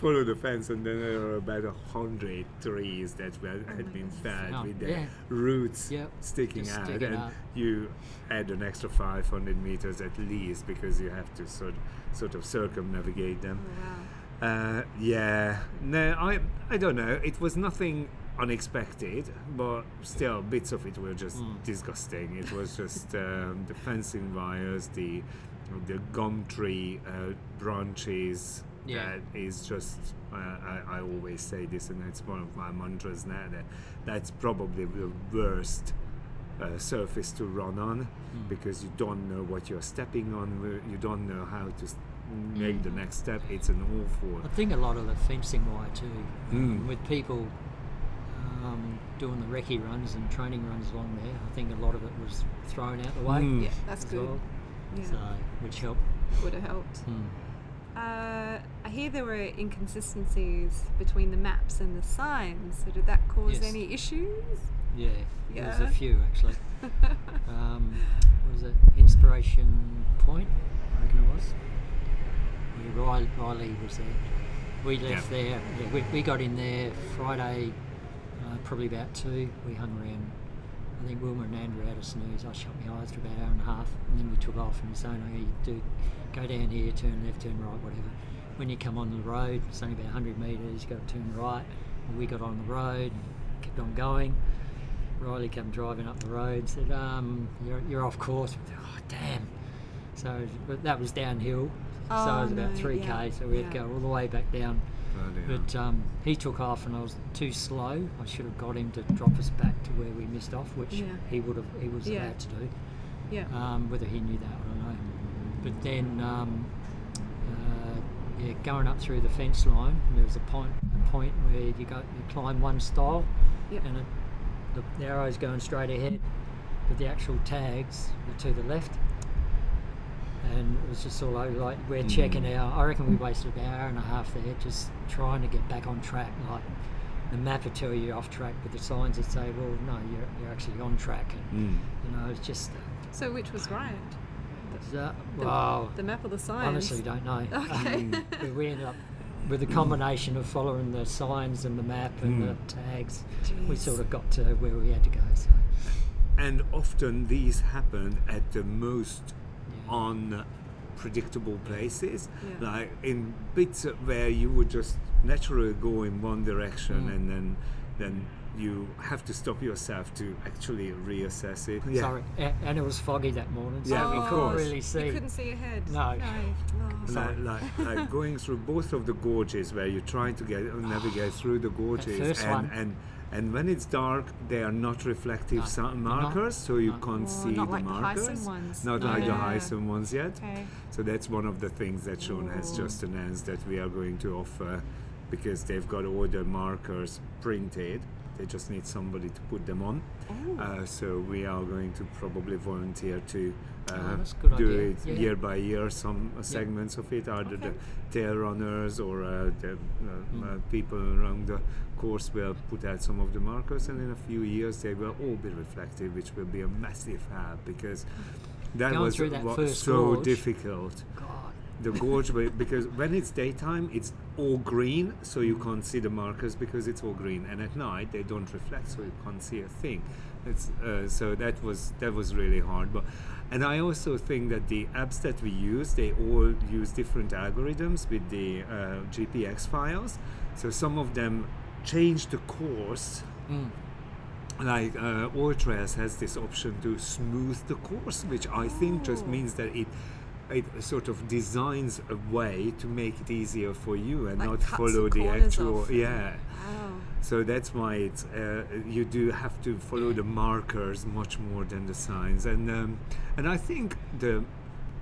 follow the fence, and then there are about a hundred trees that were, oh had been fed Oh, with their yeah. roots Yep, sticking just out, sticking and out. you add an extra 500 meters at least because you have to sort sort of circumnavigate them. Oh, wow. Uh, yeah, no, I I don't know. It was nothing unexpected, but still bits of it were just Mm. disgusting. It was just um, the fencing wires, the the gum tree uh, branches. Yeah. That is just. Uh, I, I always say this, and it's one of my mantras now. That that's probably the worst. Uh, surface to run on Mm. because you don't know what you're stepping on you don't know how to make the next step it's an awful I think a lot of the fencing wire too, Mm. with people um, doing the recce runs and training runs along there. I think a lot of it was thrown out the way. Mm. Yeah, that's as good. well, Yeah. So, which helped. Would have helped. Mm. Uh, I hear there were inconsistencies between the maps and the signs. So did that cause Yes. any issues? Yeah, there was a few actually. um, what was it? Inspiration Point, I reckon it was. Riley, Riley was there. We left there. We, we got in there Friday, uh, probably about two. We hung around. I think Wilma and Andrew had a snooze. I shut my eyes for about an hour and a half, and then we took off. And he's saying, "Oh, you do go down here, turn left, turn right, whatever." When you come on the road, it's only about 100 metres. You got to turn right. And we got on the road, and kept on going. Riley came driving up the road, said, um, you're, you're off course. Oh, damn. So but that was downhill. So Oh, it was about 3k, yeah, so we had to yeah. go all the way back down. Bloody. But um, he took off and I was too slow. I should have got him to drop us back to where we missed off, which Yeah. he would have he was Yeah. allowed to do. Yeah. Um, whether he knew that, I don't know. But then, um, uh, yeah, going up through the fence line, there was a point, a point where you go, you climb one stile, Yep. and it, the, the arrow's going straight ahead, but the actual tags were to the left. And it was just all over. Like we're checking out. I reckon we wasted an hour and a half there just trying to get back on track. Like the map would tell you you're off track, but the signs would say, "Well, no, you're, you're actually on track." And, Mm. You know, it's just So which was right? that, The, wow. the map or the signs? Honestly, don't know. Okay. Um, we ended up with a combination of following the signs and the map and Mm. the tags. We sort of got to where we had to go. So and often these happen at the most Yeah. unpredictable places Yeah. like in bits where you would just naturally go in one direction Mm. and then then you have to stop yourself to actually reassess it sorry, A- and it was foggy that morning, so Yeah, we of couldn't course. really see. You couldn't see ahead. No. No. Oh, like, Sorry. like, like going through both of the gorges where you're trying to get navigate through the gorges first and, one. and and when it's dark they are not reflective No, not. markers so you No. can't Oh, see not the like markers ones. not like the Yeah. Heysen ones yet Okay. so that's one of the things that Sean has Oh. just announced that we are going to offer because they've got all the markers printed they just need somebody to put them on uh, so we are going to probably volunteer to uh, Oh, that's a good do idea. it Yeah. year by year. Some uh, segments of it, either the tail runners or uh, the uh, Mm. uh, people around the course will put out some of the markers, and in a few years they will all be reflective, which will be a massive help because that Going was that first so gorge. difficult God, the gorge because when it's daytime it's all green so you can't see the markers because it's all green and at night they don't reflect so you can't see a thing it's uh, so that was that was really hard but and I also think that the apps that we use they all use different algorithms with the uh, GPX files so some of them change the course Mm. like uh, Trails has this option to smooth the course, which I think just Oh. means that it it sort of designs a way to make it easier for you and Like not the follow the actual off. yeah. Wow. So that's why it's uh, you do have to follow the markers much more than the signs, and um, and I think the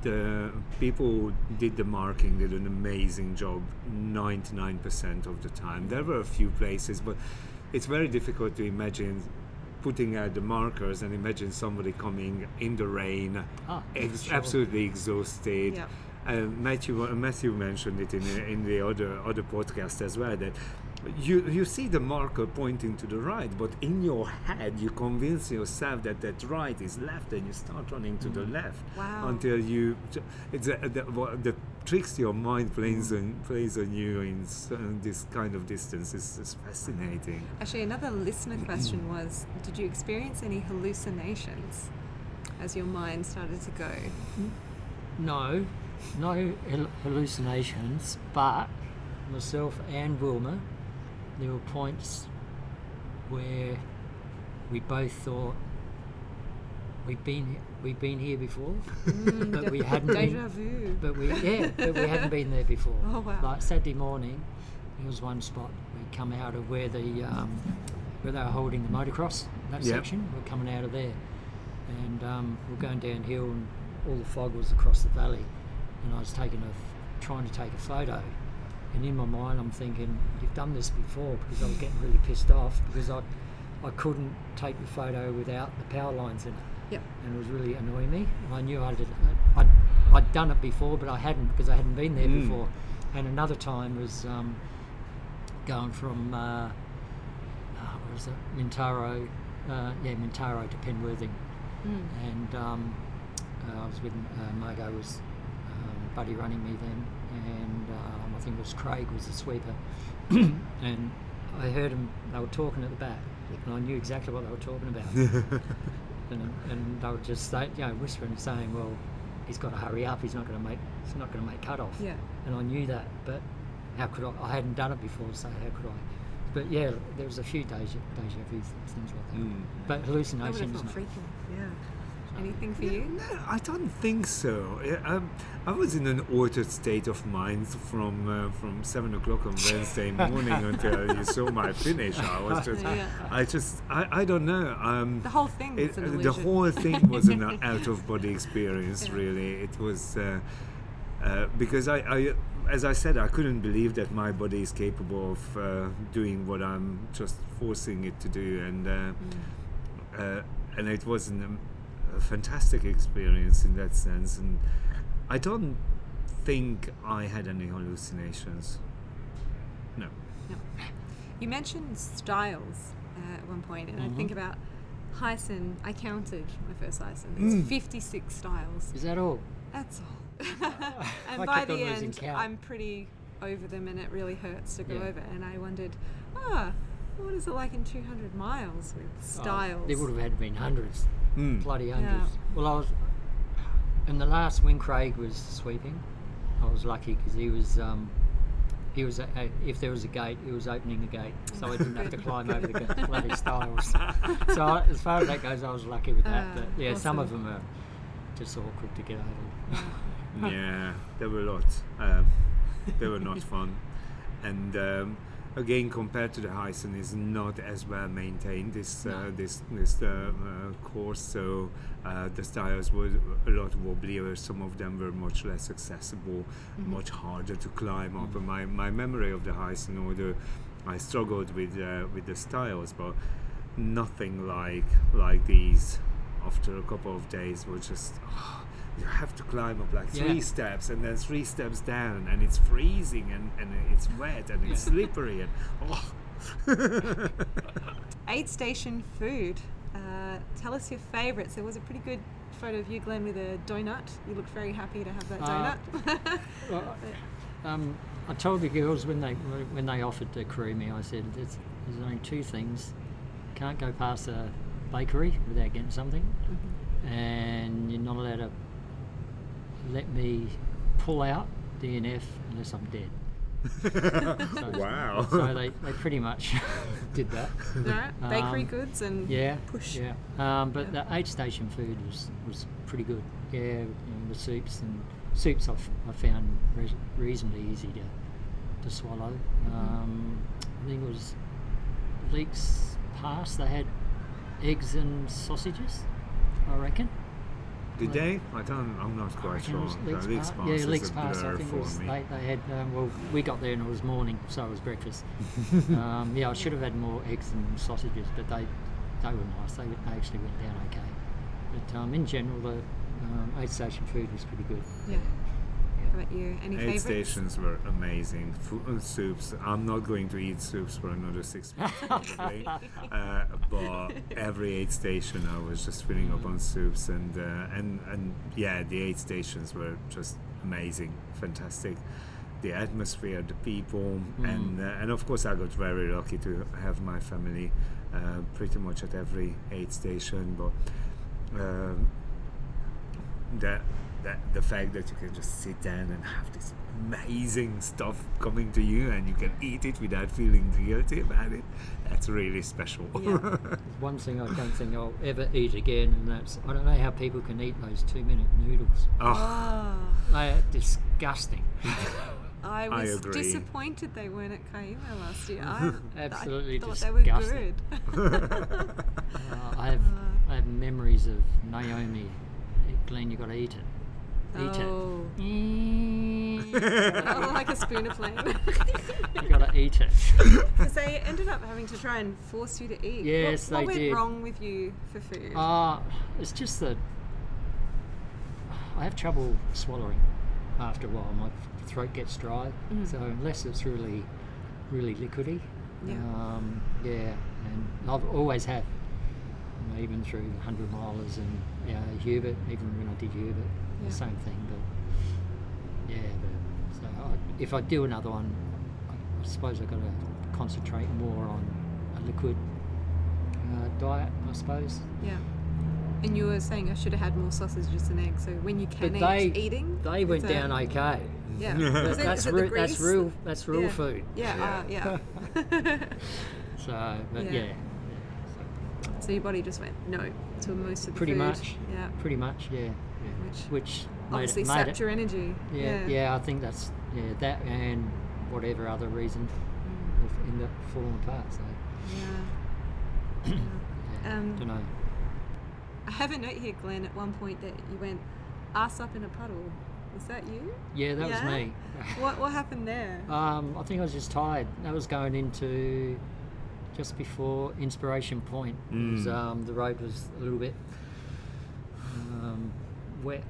the people who did the marking did an amazing job 99% of the time. There were a few places, but it's very difficult to imagine putting out the markers and imagine somebody coming in the rain, Ah, ex- sure. absolutely exhausted. Yep. Uh, Matthew uh, Matthew mentioned it in the, in the other other podcast as well that you you see the marker pointing to the right, but in your head you convince yourself that that right is left, and you start running to the mm. left Wow. until you. It's a, the, what- the tricks your mind plays on plays on you in s- this kind of distance is, is fascinating. Actually, another listener question was Did you experience any hallucinations as your mind started to go? no, no hallucinations, but myself and Wilma, there were points where we both thought we've been we've been here before, but we hadn't Deja been. vu. But we yeah, but we hadn't been there before. Oh, wow. Like Saturday morning, there was one spot we come out of where the um, where they were holding the motocross that Yep. section. We're coming out of there, and um, we're going downhill, and all the fog was across the valley, and I was taking a f- trying to take a photo. And in my mind, I'm thinking, you've done this before because I was getting really pissed off because I, I couldn't take the photo without the power lines in it Yep. and it was really annoying me. I knew I did, I'd, I'd done it before, but I hadn't because I hadn't been there Mm. before. And another time was um, going from uh, uh, what was it, Mintaro, uh, yeah, Mintaro to Penwortham, Mm. and um, uh, I was with uh, Margot was um, buddy running me then, and I think it was Craig was the sweeper, and I heard them. They were talking at the back, and I knew exactly what they were talking about and, and they were just say, you know, whispering, saying, "Well, he's got to hurry up. He's not going to make. He's not going to make cut off." Yeah. And I knew that, but how could I? I hadn't done it before, so how could I? But yeah, there was a few deja, deja vu things like that. Mm. But I would have hallucinations. felt no. freaky. Yeah. Anything for you? No, I don't think so. Yeah, Um, I was in an altered state of mind from uh, from seven o'clock on Wednesday morning until you saw my finish. I was just, Yeah. I just, I, I don't know. Um, The whole thing was an the whole thing was an out of body experience. Really, it was uh, uh, because I, I, as I said, I couldn't believe that my body is capable of uh, doing what I'm just forcing it to do, and uh, uh, and it was an, a fantastic experience in that sense. And I don't think I had any hallucinations. No. No. You mentioned stiles uh, at one point, and I Mhm. think about Heysen. I counted my first Heysen. There's Mm. 56 stiles. Is that all? That's all. I and by the end, count. I'm pretty over them, and it really hurts to go Yeah. over. And I wondered, ah, what is it like in 200 miles with styles? Oh, there would have had been hundreds, Mm. bloody Yeah. hundreds. Well, I was, in the last when Craig was sweeping, I was lucky because he was, um, he was, a, a, if there was a gate, he was opening the gate, so I didn't have to climb over the g- bloody stiles. So I, as far as that goes, I was lucky with that. Ah, but yeah, some of them are just awkward to get over. yeah, there were lots. Um, they were not fun, and um, again, compared to the Heysen, is not as well maintained. This uh, this this uh, uh, course, so uh, the stiles were a lot wobblier. Some of them were much less accessible, much harder to climb up. And my my memory of the Heysen, order I struggled with uh, with the stiles, but nothing like like these. After a couple of days, were just. You have to climb up like three Yeah. steps and then three steps down and it's freezing and, and it's wet and it's slippery and oh Aid station food. Uh, tell us your favourites. There was a pretty good photo of you, Glenn, with a donut. You looked very happy to have that Uh, donut. Well, um, I told the girls when they when they offered to crew me, I said there's, there's only two things: can't go past a bakery without getting something, and you're not allowed to let me pull out DNF unless I'm dead. So- Wow. So they, they pretty much did that. Alright, bakery Um, goods and yeah, push. Yeah, um, but the aid station food was, was pretty good. Yeah, you know, the soups and soups I've, I found res- reasonably easy to to swallow. Mm-hmm. Um, I think it was Leeks Pass. They had eggs and sausages. I reckon. Did they I don't I'm not quite sure was No, Leeks Leeks Pass. Pass Yeah, is Leeks a Pass. I think it was, me. they, they had. Um, well, we got there and it was morning, so it was breakfast. um, yeah, I should have had more eggs and sausages, but they they were nice. They, they actually went down okay. But um, in general, the um, aid station food was pretty good. Yeah. How about you? Any Aid favourites? stations were amazing. Food, uh, soups. I'm not going to eat soups for another six months probably. uh, but every aid station, I was just filling up on soups, and uh, and and yeah, the aid stations were just amazing, fantastic. The atmosphere, the people, and uh, and of course, I got very lucky to have my family uh, pretty much at every aid station. But um, the that the fact that you can just sit down and have this amazing stuff coming to you and you can eat it without feeling guilty about it that's really special One thing I don't think I'll ever eat again, and that's I don't know how people can eat those two-minute noodles. Oh. They are disgusting. I I was agree. disappointed they weren't at Kaima last year. I, Absolutely I thought they were disgusting. good. Uh, I have I have memories of Naomi. Glenn, you got to eat it. Eat oh. it. oh, like a spoon of flame. you got to eat it. Because they ended up having to try and force you to eat. Yes, what, what they went did. wrong with you for food? Uh, it's just that I have trouble swallowing after a while. My throat gets dry, Mm. so unless it's really, really liquidy, Yeah. um, yeah, and I've always have. You know, even through 100 milers and you know, Hubert, even when I did Hubert, Yeah. the same thing. But yeah, but, so I, if I do another one, I, I suppose I've got to concentrate more on a liquid uh, diet, I suppose. Yeah. And you were saying I should have had more sausages and eggs. So when you can But eat, they eating, they went is that- down okay. Yeah. But it- that's is it that's real that's real Yeah. food. Yeah. Yeah. yeah. So, but Yeah. yeah, so your body just went no to most of the pretty food. much. Yeah. Pretty much, yeah. yeah. Which Which made obviously it, made sapped it, your energy. Yeah, Yeah. yeah, I think that's yeah that and whatever other reason Mm. ended up falling apart. So Yeah. yeah, Um, don't know. I have a note here, Glenn, at one point that you went ass up in a puddle. Was that you? Yeah, that was me. what what happened there? Um, I think I was just tired. That was going into just before Inspiration Point. It was, Mm. um, the road was a little bit um, wet,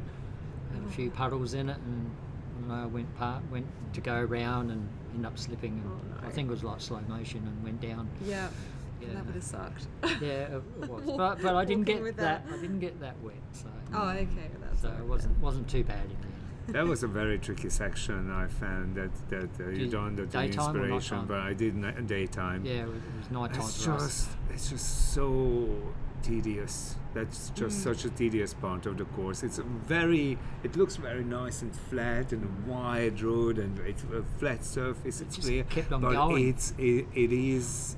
had a few puddles in it, and and I went part, went to go around and ended up slipping. And I think it was like slow motion and went down. yeah. Yeah. That would have sucked. Yeah, it, it was. But, but I didn't get with that. that. I didn't get that wet. So. Oh, okay. That's So it wasn't wasn't too bad in there. That was a very tricky section I found that that uh, you done the inspiration but I did na- daytime Yeah, it was, it was night time it's for us. just it's just so tedious that's just Mm. such a tedious part of the course it's a very it looks very nice and flat and a wide road and it's a flat surface it's just clear kept on but going. it's it, it is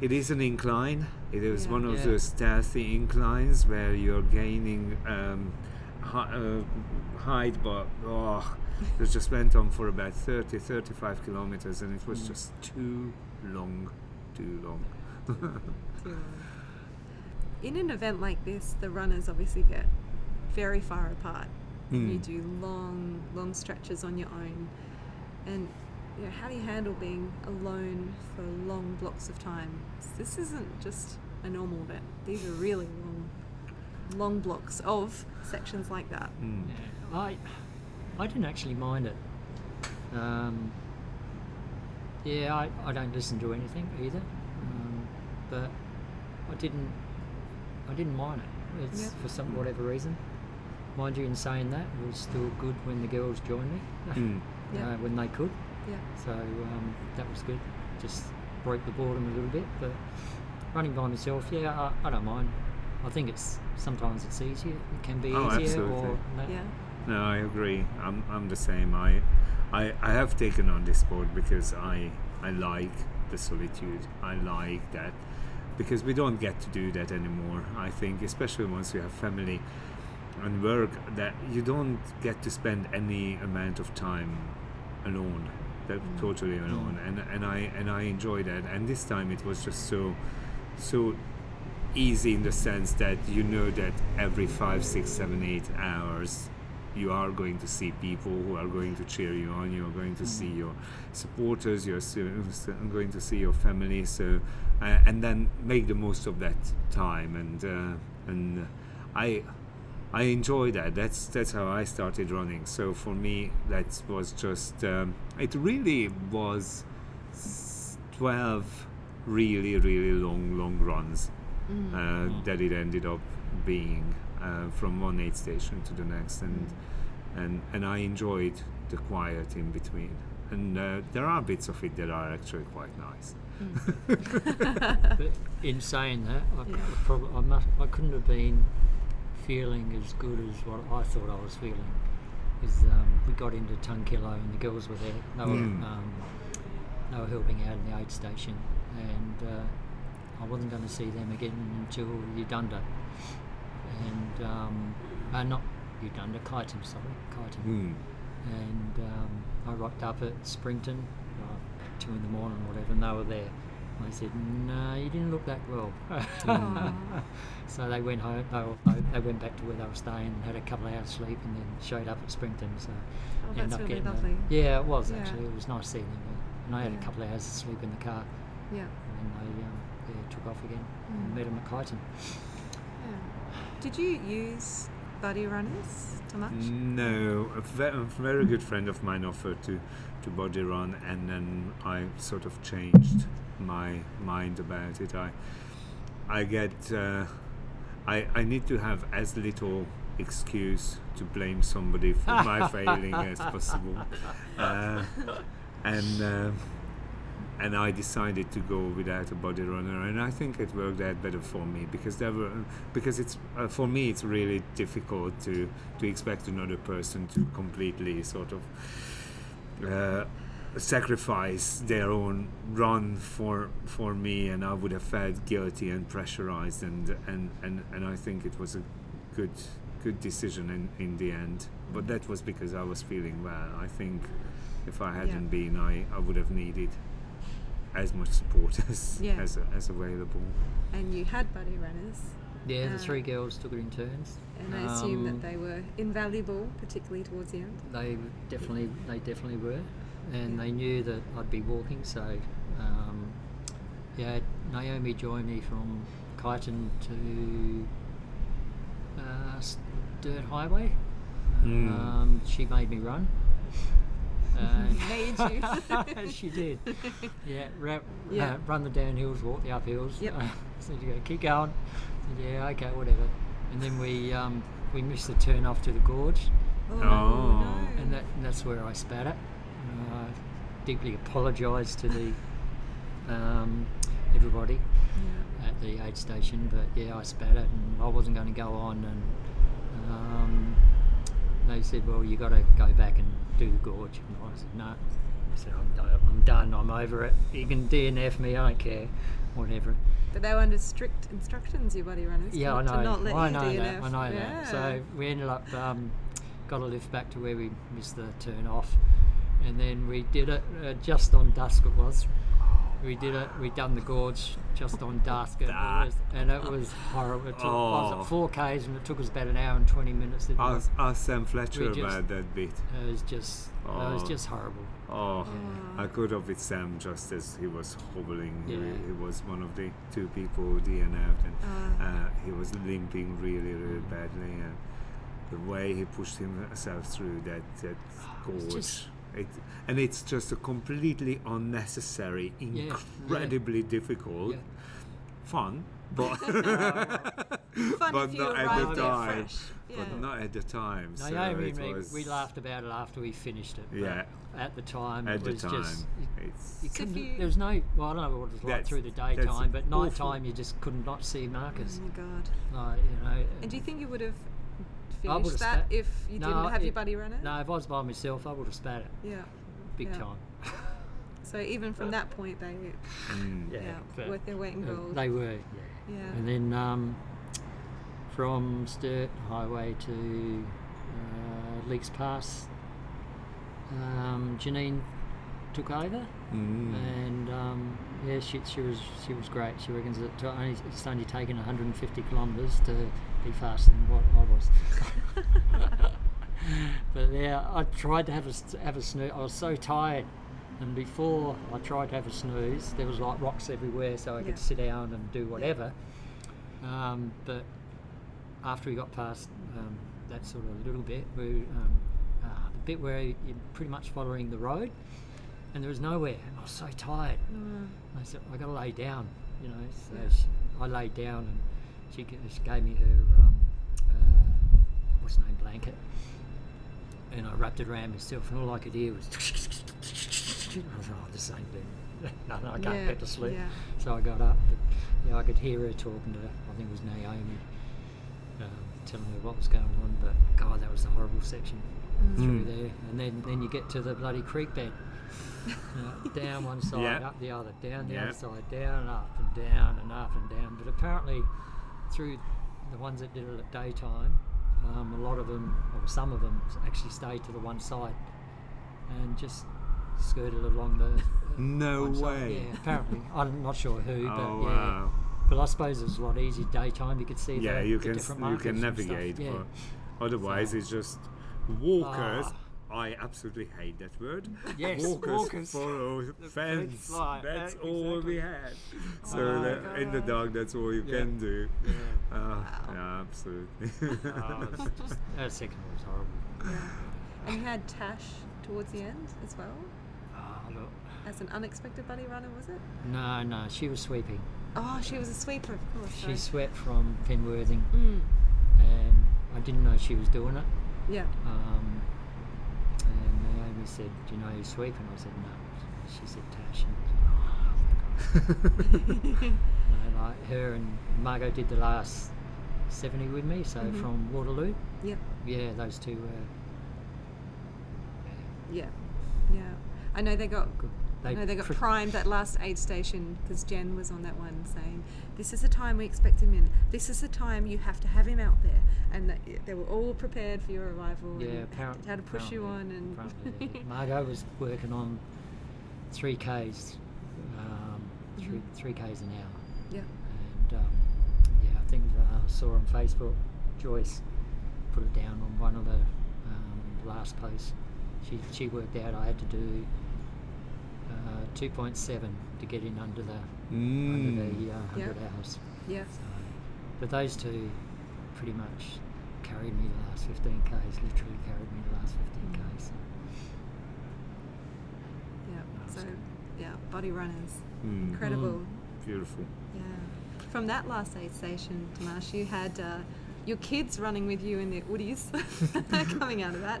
it is an incline it is Yeah. one of Yeah. those stealthy inclines where you're gaining um, uh, height but oh it just went on for about 30 35 kilometers and it was Mm. just too long too long Too long. In an event like this, the runners obviously get very far apart. Mm. You do long, long stretches on your own. And you know, how do you handle being alone for long blocks of time? This isn't just a normal event. These are really long, long blocks of sections like that. Mm. Yeah, I I didn't actually mind it. Um, yeah, I, I don't listen to anything either, um, but I didn't I didn't mind it. It's Yeah. for some whatever reason. Mind you, in saying that, it was still good when the girls joined me, Mm. Yeah. uh, when they could. Yeah. So um, that was good. Just broke the boredom a little bit, but running by myself, yeah, I, I don't mind. I think it's sometimes it's easier. It can be Oh, easier, absolutely. or that, Yeah. No, I agree. I'm, I'm the same. I, I, I have taken on this sport because I, I like the solitude. I like that because we don't get to do that anymore. I think, especially once you have family and work, that you don't get to spend any amount of time alone. That mm. totally alone, mm. and and I and I enjoy that. And this time it was just so, so easy in the sense that you know that every five, six, seven, eight hours you are going to see people who are going to cheer you on. You are going to see your supporters. You're going to see your family. So, uh, and then make the most of that time. And uh, and I I enjoy that. That's that's how I started running. So for me, that was just um, it. Really was twelve really really long long runs Mm. uh, that it ended up being uh, from one aid station to the next, and and and I enjoyed the quiet in between. And uh, there are bits of it that are actually quite nice. but in saying that, I, Yeah. probably I, must, I couldn't have been feeling as good as what I thought I was feeling. because um, we got into Tungkillo and the girls were there. They were, Mm. um, they were helping out in the aid station, and uh, I wasn't going to see them again until Eudunda. And um, uh, not Eudunda, Kyneton, sorry, Kyneton. Mm. And um, I rocked up at Springton, like two in the morning or whatever, and they were there. I said, "No, you didn't look that well." Aw. so they went home. They, were, they- they went back to where they were staying and had a couple of hours sleep, and then showed up at Springton. So Oh, ended that's up really getting a- lovely. yeah, it was Yeah. actually. It was nice seeing them. And I had Yeah. a couple of hours of sleep in the car, Yeah. and then they um, yeah, took off again. And Mm. met him at Kyneton. yeah. Did you use buddy runners too much? No, a, ve- a very good friend of mine offered to, to body run, and then I sort of changed my mind about it. I I get uh, I I need to have as little excuse to blame somebody for my failing as possible, uh, and. Uh, and I decided to go without a body runner, and I think it worked out better for me because there were because it's uh, for me it's really difficult to to expect another person to completely sort of uh, sacrifice their own run for for me, and I would have felt guilty and pressurized, and and and, and I think it was a good good decision in in the end. But that was because I was feeling well. I think if I hadn't been, I I would have needed as much support as Yeah. as, as available. And you had buddy runners. Yeah, the Uh, three girls took it in turns. And I assume Um, that they were invaluable, particularly towards the end. They definitely, they definitely were, and they knew that I'd be walking. So, um, yeah, Naomi joined me from Kyneton to uh, Sturt Highway. Mm. Um, she made me run. And Made you. she did. Yeah, ra- Yeah. Uh, run the downhills, walk the uphills. Yep. Uh, said you go, keep going. said, yeah, okay, whatever. And then we um, we missed the turn off to the gorge. Oh, Oh. And, that, and that's where I spat it. Uh, deeply apologised to the um, everybody at the aid station, but yeah, I spat it, and I wasn't going to go on. And um, they said, "Well, you got to go back and do the gorge." And I said, "No." I said, "I'm done. I'm done. I'm over it. You can DNF me. I don't care. Whatever." But they were under strict instructions, your buddy runners. Yeah, I to know. not let I you know DNF. that. I know yeah. that. So we ended up um, got a lift back to where we missed the turn off, and then we did it uh, just on dusk. It was. We did it. We done the gorge just on dusk, and, it was, and it was horrible. It took, I was Oh. at four k's, and it took us about an hour and twenty minutes. To do it. Ask, ask Sam Fletcher just- about that bit. It was just. It was Oh. just horrible. Oh, I caught up with Sam just as he was hobbling. He, Yeah. he was one of the two people who DNF'd, and Ah. uh, he was limping really, really badly. And the way he pushed himself through that, that was gorge. just- it, and it's just a completely unnecessary, yeah. incredibly difficult, Yeah. fun, but Fun but not at the time. fresh. But Yeah. not at the time. so Naomi it and me, was we laughed about it after we finished it. but Yeah. At the time, At it the was time, just. it's You couldn't, you- there was no. Well, I don't know what it was like through the daytime, but awful. nighttime you just could not not see markers. Oh my god. Like you know. And do you think you would have I finished that spat- if you No, didn't have your it- buddy runner? No, if I was by myself, I would have spat it Yeah. Big Yeah. time. So even from that point, they Mm. Yeah, yeah, but, worth their weight in uh, gold. They were. Yeah. yeah. And then um, from Sturt Highway to uh, Leaks Pass, um, Janine took over. Mm. and um, yeah, she, she was she was great. She reckons that to only, it's only taken 150 kilometres to be faster than what I was. but yeah, I tried to have a have a snooze. I was so tired, and before I tried to have a snooze, there was like rocks everywhere, so I Yeah. could sit down and do whatever. Um, but after we got past um, that sort of little bit, we, um, uh, the bit where you're pretty much following the road, and there was nowhere. And I was so tired. Mm. I said, I got to lay down, you know. So Yeah. she, I laid down, and she, gave me her um, uh, what's name blanket, and I wrapped it around myself, and all I could hear was. I thought, oh, this ain't good. no, no, I can't Yeah, get to sleep. yeah. So I got up, but yeah, I could hear her talking to, I think it was Naomi, um, telling her what was going on. But God, that was a horrible section. through Mm. there, and then then you get to the bloody creek bed. You know, down one side, Yeah. up the other, down the Yeah. other side, down and up and down and up and down. But apparently, through the ones that did it at daytime, um, a lot of them, or some of them, actually stayed to the one side and just skirted along the. No way. Yeah, apparently. I'm not sure who, but Oh, yeah. wow. But I suppose it was a lot easier daytime. You could see yeah, the, you the can you can navigate. Yeah. But otherwise, it's just walkers. Ah. I absolutely hate that word. Yes, walkers, walkers. follow fence fence. line, That's eh, all we had. So Oh, that in the dark, that's all you Yeah. can do. Yeah. Uh, yeah, absolutely. Oh, it's just, that second one was horrible. And you had Tash towards the end as well, Oh, look. as an unexpected buddy runner, was it? No, no, she was sweeping. Oh, she was a sweeper, of course. She sorry. swept from Penwortham, Mm. and I didn't know she was doing it. Yeah. Um, and Naomi said, "Do you know who's sweeping?" I said, "No." She said, "Tash." And, oh, no, like her and Margot did the last seventy with me, so Mhm. from Waterloo. Yep. Yeah, those two were. Yeah. Yeah. I know they got. I They know they got pr- primed that last aid station because Jen was on that one saying, "This is the time we expect him in. This is the time you have to have him out there." And that, they were all prepared for your arrival. Yeah, and apparent, how to push you on and. yeah. Margot was working on three k's, um, three Mhm. three k's an hour. Yeah. And um, yeah, I think uh, I saw on Facebook Joyce put it down on one of the um, last posts. She she worked out I had to do uh, two point seven to get in under the under the Mm. uh, Yeah. hundred hours. Yeah. So, but those two pretty much carried me the last 15 k's. Literally carried me the last 15 k's. Yeah. So, yeah, body runners. Mm. Incredible. Beautiful. Yeah. From that last aid station, Dimash, you had uh, your kids running with you in their Woodies coming out of that.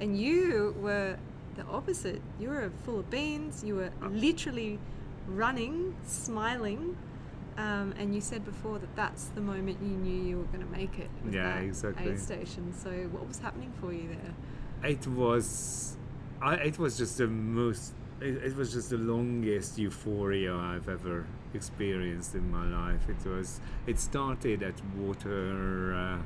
And you were the opposite. You were full of beans. You were literally running, smiling. Um, and you said before that that's the moment you knew you were going to make it. with Yeah, that exactly. Aid station. So, what was happening for you there? It was, I, it was just the most. It, it was just the longest euphoria I've ever experienced in my life. It was. It started at Water. Uh,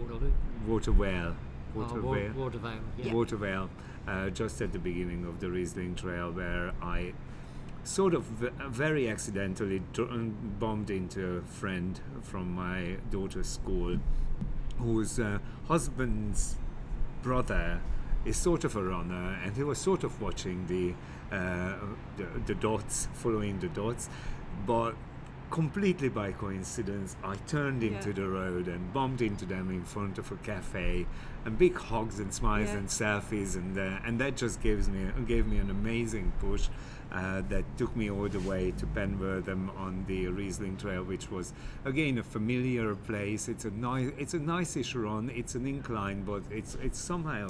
Waterloo. Waterwell. Oh, Wa- Watervale. Watervale, yeah. Watervale. Uh, just at the beginning of the Riesling Trail, where I sort of v- very accidentally dr- bumped into a friend from my daughter's school whose uh, husband's brother is sort of a runner and he was sort of watching the, uh, the, the dots, following the dots, but completely by coincidence, I turned into Yeah. the road and bumped into them in front of a cafe, and big hugs and smiles Yeah. and selfies, and uh, and that just gives me gave me an amazing push. Uh, that took me all the way to Penwortham on the Riesling Trail, which was again a familiar place. It's a nice, it's a nice-ish run. It's an incline, but it's it's somehow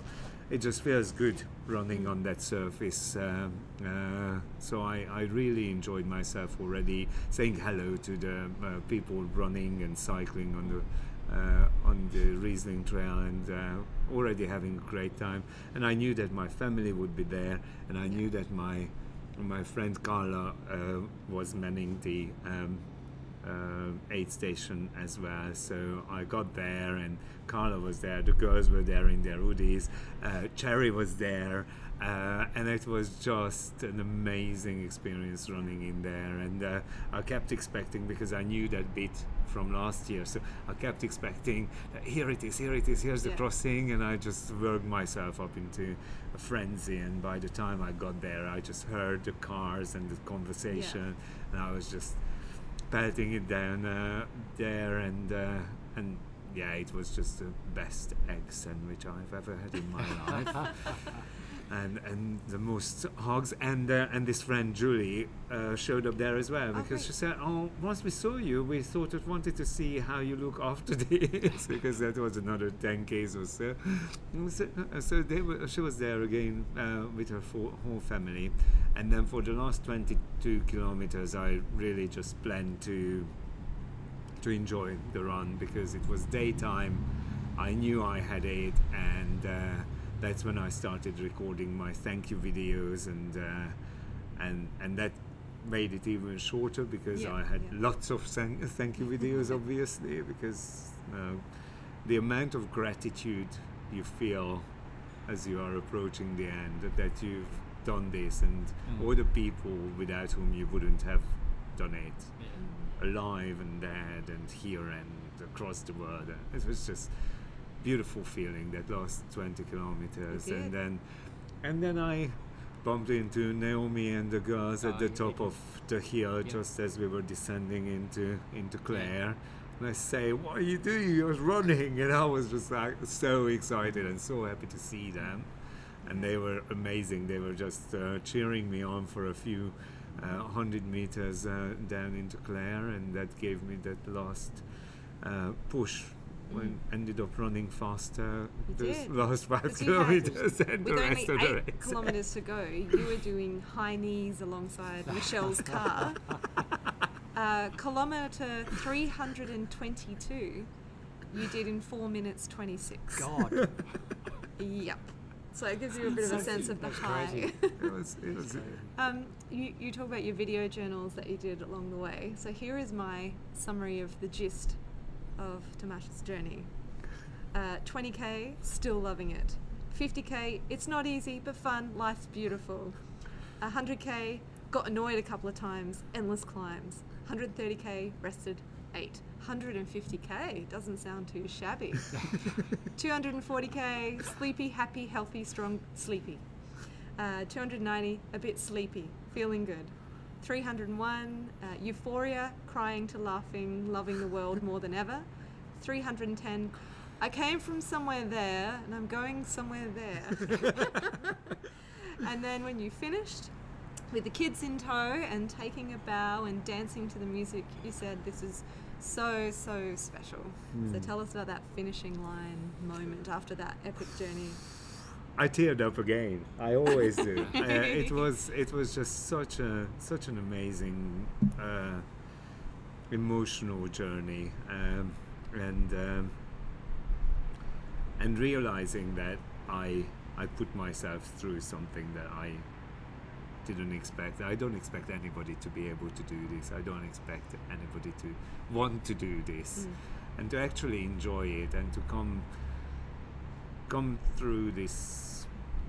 it just feels good running on that surface. Um, uh, so I, I really enjoyed myself already saying hello to the uh, people running and cycling on the uh, on the Riesling Trail and uh, already having a great time. And I knew that my family would be there, and I knew that my my friend Carla uh, was manning the um, uh, aid station as well. So I got there, and Carla was there. The girls were there in their hoodies. Uh, Cherry was there, uh, and it was just an amazing experience running in there. And uh, I kept expecting because I knew that bit from last year, so I kept expecting here it is, here it is, here's the Yeah. crossing, and I just worked myself up into a frenzy. And by the time I got there, I just heard the cars and the conversation, and I was just pelting it down uh, there. And uh, and yeah it was just the best egg sandwich I've ever had in my life and and the most hugs. And uh, and this friend Julie uh, showed up there as well because Okay. she said oh once we saw you we sort of wanted to see how you look after this because that was another 10 k's or so. So, so they were, she was there again uh, with her full, whole family. And then for the last 22 kilometers I really just planned to to enjoy the run because it was daytime. I knew I had it and uh, that's when I started recording my thank you videos, and uh, and and that made it even shorter because Yeah, I had yeah. lots of thank, you videos, obviously, because uh, the amount of gratitude you feel as you are approaching the end that, that you've done this, and Mm. all the people without whom you wouldn't have done it, alive and dead, and here and across the world. It was just beautiful feeling that last 20 kilometers, and then and then I bumped into Naomi and the girls at Oh, the yeah. top of the hill Yeah. just as we were descending into into Clare. And I say, "What are you doing? You're running!" And I was just like so excited and so happy to see them. And they were amazing. They were just uh, cheering me on for a few uh, hundred meters uh, down into Clare, and that gave me that last uh, push. When ended up running faster Mm. You this did. last five 'Cause you had- kilometers than the With only rest of the eight race. kilometres to go, you were doing high knees alongside Michelle's car. Uh, kilometre 322, you did in 4 minutes 26. God. Yep. So it gives you a bit of a sense of the That's high. it was, it was, um, you, you talk about your video journals that you did along the way. So here is my summary of the gist of Tamash's journey. Uh, 20k, still loving it. 50k, it's not easy but fun, life's beautiful. 100k, got annoyed a couple of times, endless climbs. 130k, rested, 8. 150k, doesn't sound too shabby. 240k, sleepy, happy, healthy, strong, sleepy. Uh, 290, a bit sleepy, feeling good. 301, uh, euphoria, crying to laughing, loving the world more than ever. 310, I came from somewhere there and I'm going somewhere there. and then when you finished, with the kids in tow and taking a bow and dancing to the music, you said this is so, so special. So Mm. tell us about that finishing line moment after that epic journey. I teared up again. I always do. uh, it was it was just such a such an amazing uh, emotional journey, um, and um, and realizing that I I put myself through something that I didn't expect. I don't expect anybody to be able to do this. I don't expect anybody to want to do this, and to actually enjoy it and to come come through this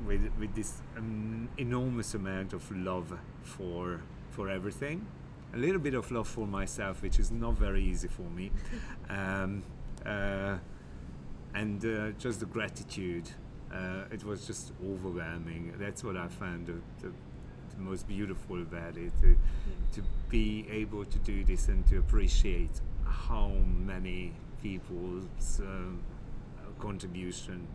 with with this um, enormous amount of love for for everything. A little bit of love for myself which is not very easy for me. Um, uh, and uh, just the gratitude. Uh, it was just overwhelming. That's what I found the, the, the most beautiful about it to, to be able to do this and to appreciate how many people's um, contribution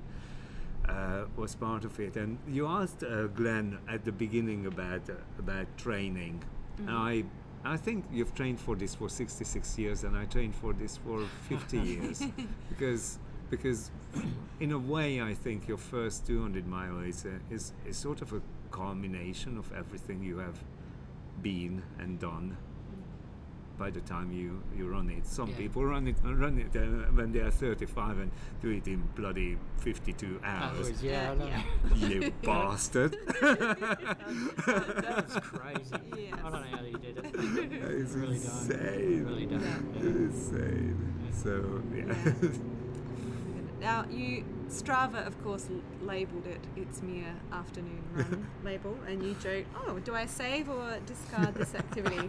uh, was part of it. And you asked uh, Glenn at the beginning about uh, about training. Mm-hmm. I I think you've trained for this for 66 years, and I trained for this for 50 years, because because in a way I think your first 200 mile is a, is is sort of a culmination of everything you have been and done by the time you, you run it. Some Yeah. people run it run it uh, when they are 35 and do it in bloody 52 hours. Hours, yeah, I Uh, yeah. you bastard. That's crazy. Yes. I don't know how you did it. It's really don't. insane. Really don't. Yeah. Yeah. Insane. So yeah. Yeah. Now, you Strava, of course, l- labelled it its mere afternoon run label, and you joke, "Oh, do I save or discard this activity?"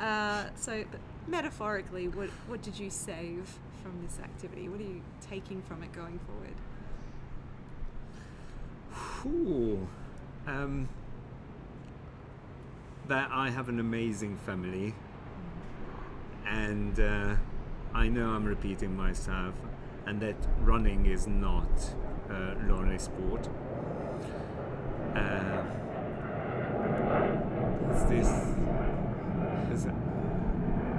Uh, so, metaphorically, what what did you save from this activity? What are you taking from it going forward? Ooh. Um, that I have an amazing family, and uh, I know I'm repeating myself, and that running is not a lonely sport. Uh, this. It's a,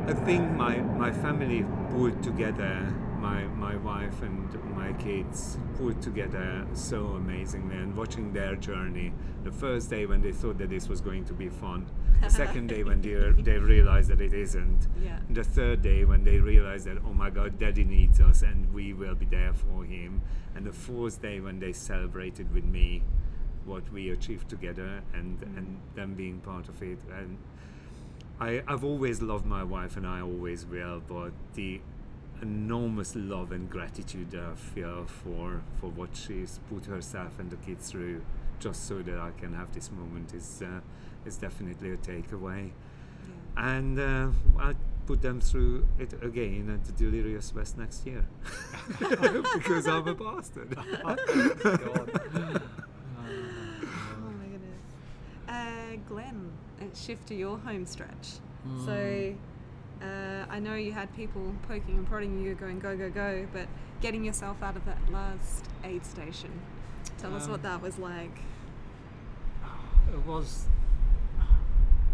I think my my family put together my, my wife and my kids put together so amazingly and watching their journey. The first day when they thought that this was going to be fun, the second day when they, they realized that it isn't, Yeah. the third day when they realized that, oh my god, daddy needs us and we will be there for him, and the fourth day when they celebrated with me what we achieved together and, mm. and them being part of it. And I, I've always loved my wife and I always will, but the enormous love and gratitude that I feel for for what she's put herself and the kids through just so that I can have this moment is uh, is definitely a takeaway. And uh, I put them through it again at the Delirious West next year because I'm a bastard. Oh my goodness. Uh, Glenn, let's shift to your home stretch. Mm. So uh, I know you had people poking and prodding you, going go go go, but getting yourself out of that last aid station. Tell us what Um, that was like. It was.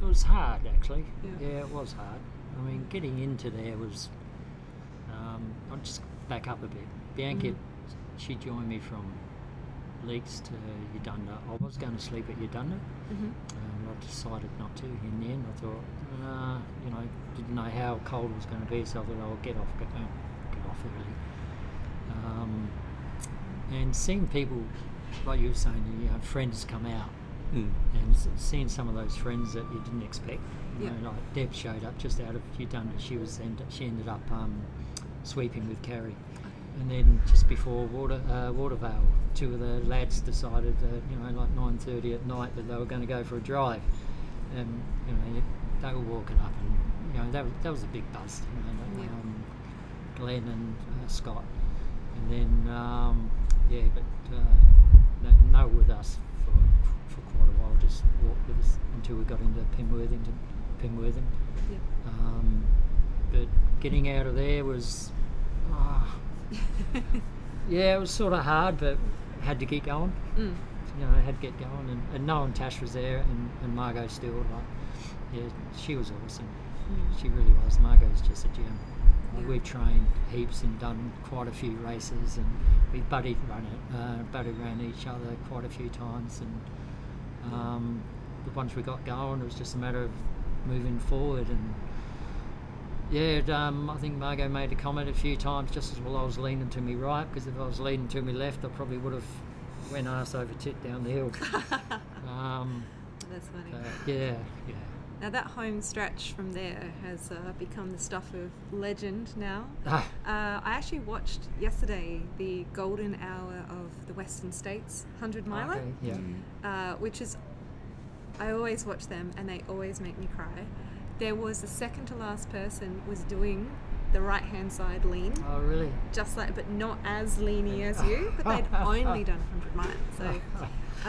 It was hard actually. Yeah. Yeah, it was hard. I mean, getting into there was. Um, I'll just back up a bit. Bianca, Mhm. she joined me from Leaks to Eudunda. I was going to sleep at Eudunda. Mhm. Um, I decided not to in the end. I thought, uh, you know, didn't know how cold it was going to be, so I thought I'll get off, get, uh, get off early. Um, and seeing people, like you were saying, you know, friends come out, Mm. and seeing some of those friends that you didn't expect. You Yeah. know, like Deb showed up just out of Eudunda. She was end, she ended up um, sweeping with Carrie. And then just before Water uh, Watervale, two of the lads decided that you know like 9:30 at night that they were going to go for a drive, and you know they were walking up, and you know that was, that was a big buzz. You know, Yeah. um, Glenn and uh, Scott, and then um, yeah, but uh, they, they were with us for, for quite a while. Just walked with us until we got into Penwortham. Yeah. Um, but getting out of there was, ah, yeah, it was sort of hard, but had to keep going. Mm. You know, I had to get going, and, and knowing Tash was there and, and Margot still, like, yeah, she was awesome. Mm. She really was. Margot's just a gem. Like, Yeah. We've trained heaps and done quite a few races, and we buddy run it, uh, buddy ran each other quite a few times, and um, we got going, it was just a matter of moving forward. And yeah, um, I think Margot made a comment a few times just as well I was leaning to me right, because if I was leaning to me left, I probably would have went ass over tit down the hill. um, That's funny. but yeah, yeah. Now that home stretch from there has uh, become the stuff of legend now. Ah. Uh, I actually watched yesterday the golden hour of the Western States 100 miler, Okay, yeah. uh, which is, I always watch them and they always make me cry. There was the second to last person was doing the right hand side lean, Oh, really? just like, but not as leany as you, but they'd only done 100 miles. So,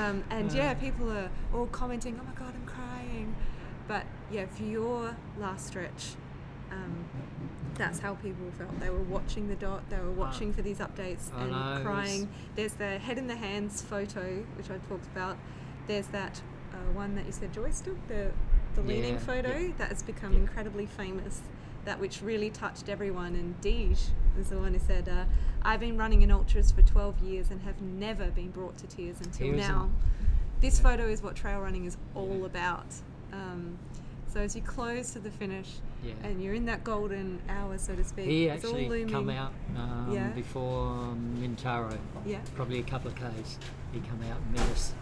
um, and yeah, people are all commenting, oh my god, I'm crying. But yeah, for your last stretch, um, that's how people felt. They were watching the dot, they were watching for these updates I and crying. There's the head in the hands photo, which I talked about. There's that uh, one that you said, Joyce, took, the, the leaning Yeah, photo yeah. that has become Yeah. incredibly famous. That which really touched everyone. And Deej was the one who said, uh, I've been running in ultras for 12 years and have never been brought to tears until now. This photo is what trail running is all about. Um, so as you close to the finish and you're in that golden hour, so to speak, He it's all actually looming. come out um, before um, Mintaro. Yeah. Probably a couple of k's. He come out and met us,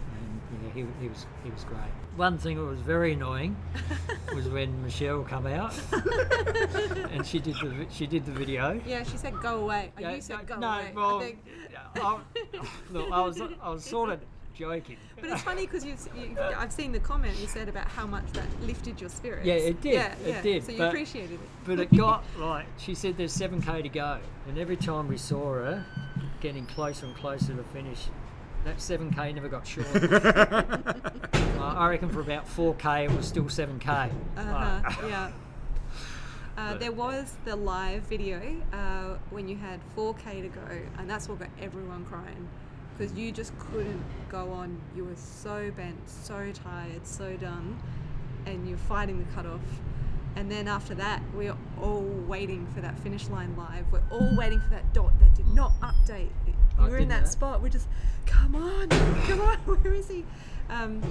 and yeah, he, he was he was great. One thing that was very annoying was when Michelle come out, and she did the she did the video. Yeah, she said go away. Oh, Yeah, you said no, go no, away. well, I think. I, look, I was I was sort of joking. But it's funny because you've, you, I've seen the comment you said about how much that lifted your spirits. Yeah, it did. Yeah, it yeah. did. So you but- appreciated it. But it got like she said, there's seven k to go, and every time we saw her getting closer and closer to finish, that seven k never got short. uh, I reckon for about four k, it was still seven k. Uh-huh, yeah. Uh, there was the live video uh, when you had 4k to go, and that's what got everyone crying because you just couldn't go on. You were so bent, so tired, so done, and you're fighting the cutoff. And then after that, we're all waiting for that finish line live. We're all waiting for that dot that did not update. I were in that spot. We're just, come on, come on, where is he? Um,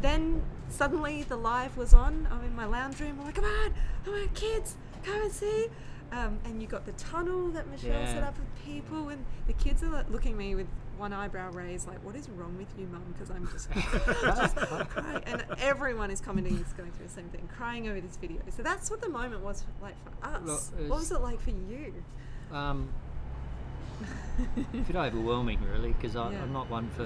then suddenly the live was on. I'm in my lounge room. I'm like, come on, come on, kids, come and see. Um, and you got the tunnel that Michelle set up with people, and the kids are like, looking at me with one eyebrow raised, like, "What is wrong with you, mum?" Because I'm just, just crying, and everyone is commenting, is going through the same thing, crying over this video. So that's what the moment was like for us. What was- was it like for you? Um, a bit overwhelming, really, because Yeah. I'm not one for.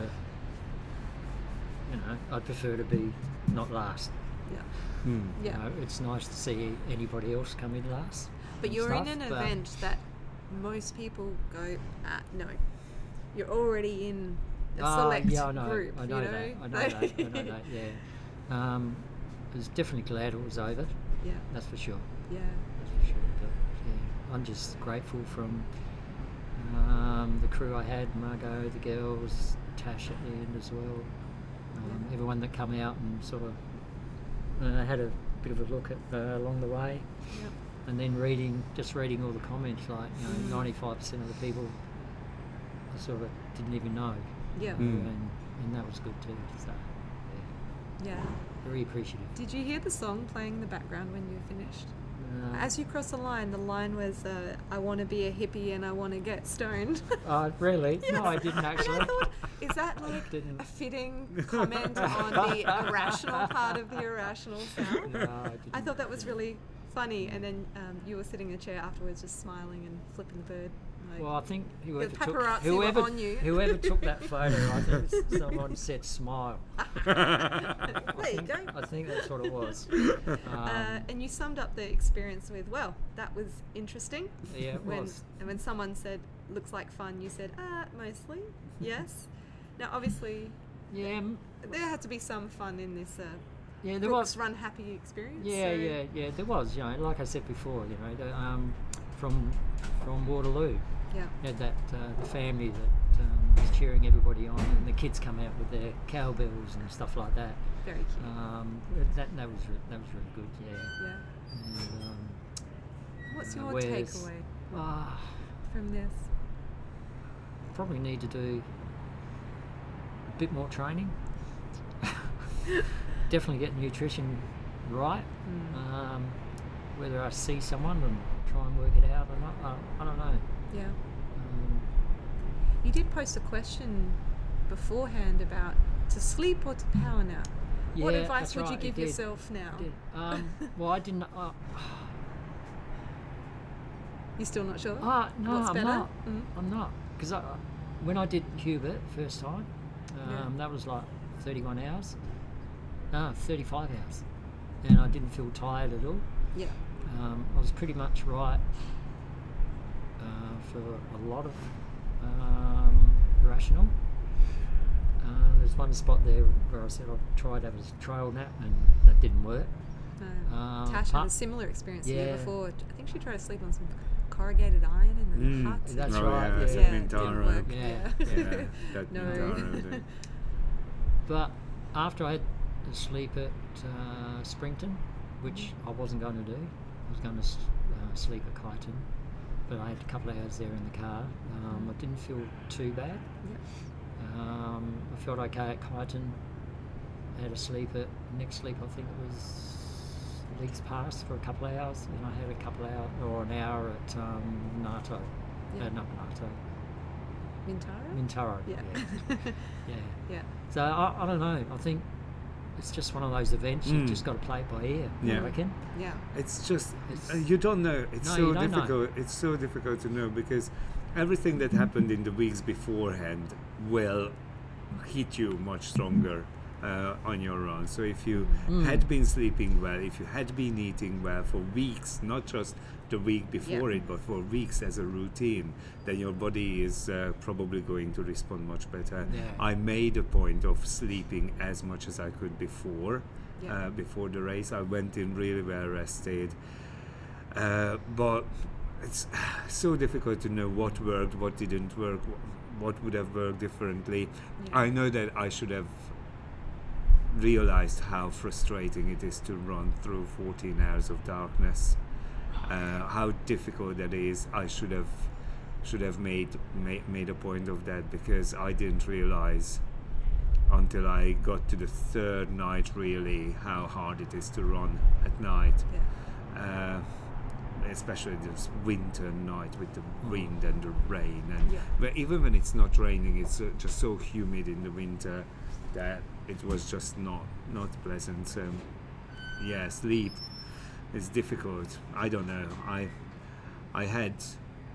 You know, I prefer to be not last. Yeah. Hmm. Yeah. You know, it's nice to see anybody else come in last. But you're in an event that most people go, ah, no, you're already in a Ah, select yeah, I know, group. I know you know? that. I know that. I know that. Yeah. Um, I was definitely glad it was over. Yeah. That's for sure. Yeah. That's for sure. But yeah, I'm just grateful from um, the crew I had, Margot, the girls, Tash at the end as well. Um, Everyone that come out and sort of uh, had a bit of a look at uh, along the way. Yep. And then reading, just reading all the comments, like you know, Mm. 95% of the people I sort of didn't even know. Yeah. Mm. And, and that was good too. So, yeah, Yeah. very appreciative. Did you hear the song playing in the background when you finished? As you cross the line, the line was, uh, "I want to be a hippie and I want to get stoned." uh, really? No, I didn't actually. I thought, is that like a fitting comment on the irrational part of the irrational sound? No, I I thought that was really funny. And then um, you were sitting in a chair afterwards, just smiling and flipping the bird. Like, Well, I think whoever took whoever on you. whoever took that photo, I think s- someone said smile. there you go. I think that's what it was. uh, Um, and you summed up the experience with, well, that was interesting. Yeah, it when, was. And when someone said, looks like fun, you said, ah, mostly, yes. Now, obviously, yeah, m- there had to be some fun in this uh, yeah, there Brooks was. Run Happy experience. Yeah, so- yeah, yeah. There was. You know, like I said before, you know, the, um, from from Waterloo. Yeah. You had that uh, the family that um, was cheering everybody on, and the kids come out with their cowbells and stuff like that. Very cute. Um, that that was re- that was really good. Yeah. Yeah. And, um, What's uh, your takeaway Ah, from this? probably need to do a bit more training. Definitely get nutrition right. Mm. Um, whether I see someone and try and work it out or not, I, I don't know. Yeah. Um, You did post a question beforehand about to sleep or to power nap. Yeah, what advice would right, you give yourself now? Um, well, I didn't. Uh, You're still not sure? Ah, no, What's I'm better? not. Mm. I'm not. Because when I did Hubert first time, um, Yeah. that was like 31 hours. No, 35 hours. And I didn't feel tired at all. Yeah. Um, I was pretty much right uh, for a lot of um, irrational. Uh, there's one spot there where I said I tried to have a trail nap and that didn't work. No. Um, Tash had a similar experience the year before. I think she tried to sleep on some corrugated iron in the Mm. hut. That's Oh, right. yeah, Yeah, yeah, a didn't work. Yeah. Yeah, that no. But after I had to sleep at uh, Springton, which I wasn't going to do, I was going to uh, sleep at Kyneton, but I had a couple of hours there in the car. Um, I didn't feel too bad. Um, I felt okay at Kyneton. I had a sleep at next sleep. I think it was Leaks Pass for a couple of hours, and I had a couple of hours or an hour at um, Nato. Yeah. Uh, not Nato. Mintaro. Mintaro. Yeah. yeah. yeah. Yeah. So I, I don't know. I think it's just one of those events. You've Mm. just got to play it by ear. Yeah. I reckon. Yeah. It's just It's- uh, you don't know. It's No, so you don't know. difficult. It's so difficult to know because everything that happened in the weeks beforehand will hit you much stronger uh, on your run. So if you Mm. had been sleeping well, if you had been eating well for weeks, not just the week before Yeah. it, but for weeks as a routine, then your body is uh, probably going to respond much better. Yeah. I made a point of sleeping as much as I could before. Yeah. Uh, before the race, I went in really well rested. Uh, but it's so difficult to know what worked, what didn't work, what would have worked differently. I know that I should have realized how frustrating it is to run through 14 hours of darkness. Uh, how difficult that is. I should have should have made, made made a point of that because I didn't realize until I got to the third night really how hard it is to run at night. Uh, especially this winter night with the wind and the rain and Yeah. but even when it's not raining it's uh, just so humid in the winter that it was just not not pleasant so yeah sleep is difficult i don't know i i had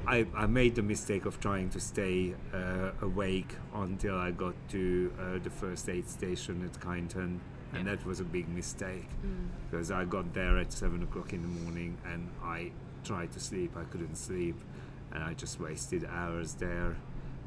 I, I made the mistake of trying to stay uh, awake until I got to uh, the first aid station at Kyneton, and that was a big mistake Mm. because I got there at seven o'clock in the morning and I tried to sleep. I couldn't sleep, and I just wasted hours there.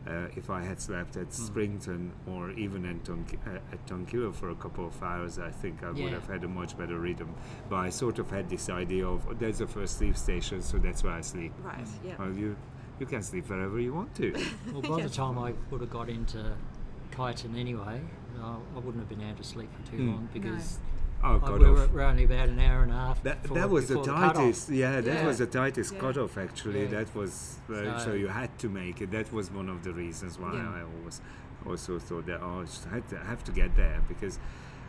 Uh, if I had slept at Springton or even at, Tonk- uh, at Tungkillo for a couple of hours, I think I would have had a much better rhythm. But I sort of had this idea of oh, there's a first sleep station, so that's where I sleep. Right, yeah. Well, you you can sleep wherever you want to. Well, by the time I would have got into Kyneton anyway, uh, I wouldn't have been able to sleep for too Mm. long because Oh, I- cut we off. were, we're only about an hour and a half. That, before- that was the before cutoff. tightest, yeah, that Yeah. was the tightest Yeah. cutoff actually. Yeah. That was uh, so, So- you had to make it. That was one of the reasons why Yeah. I always also thought that oh, I just had to have to get there because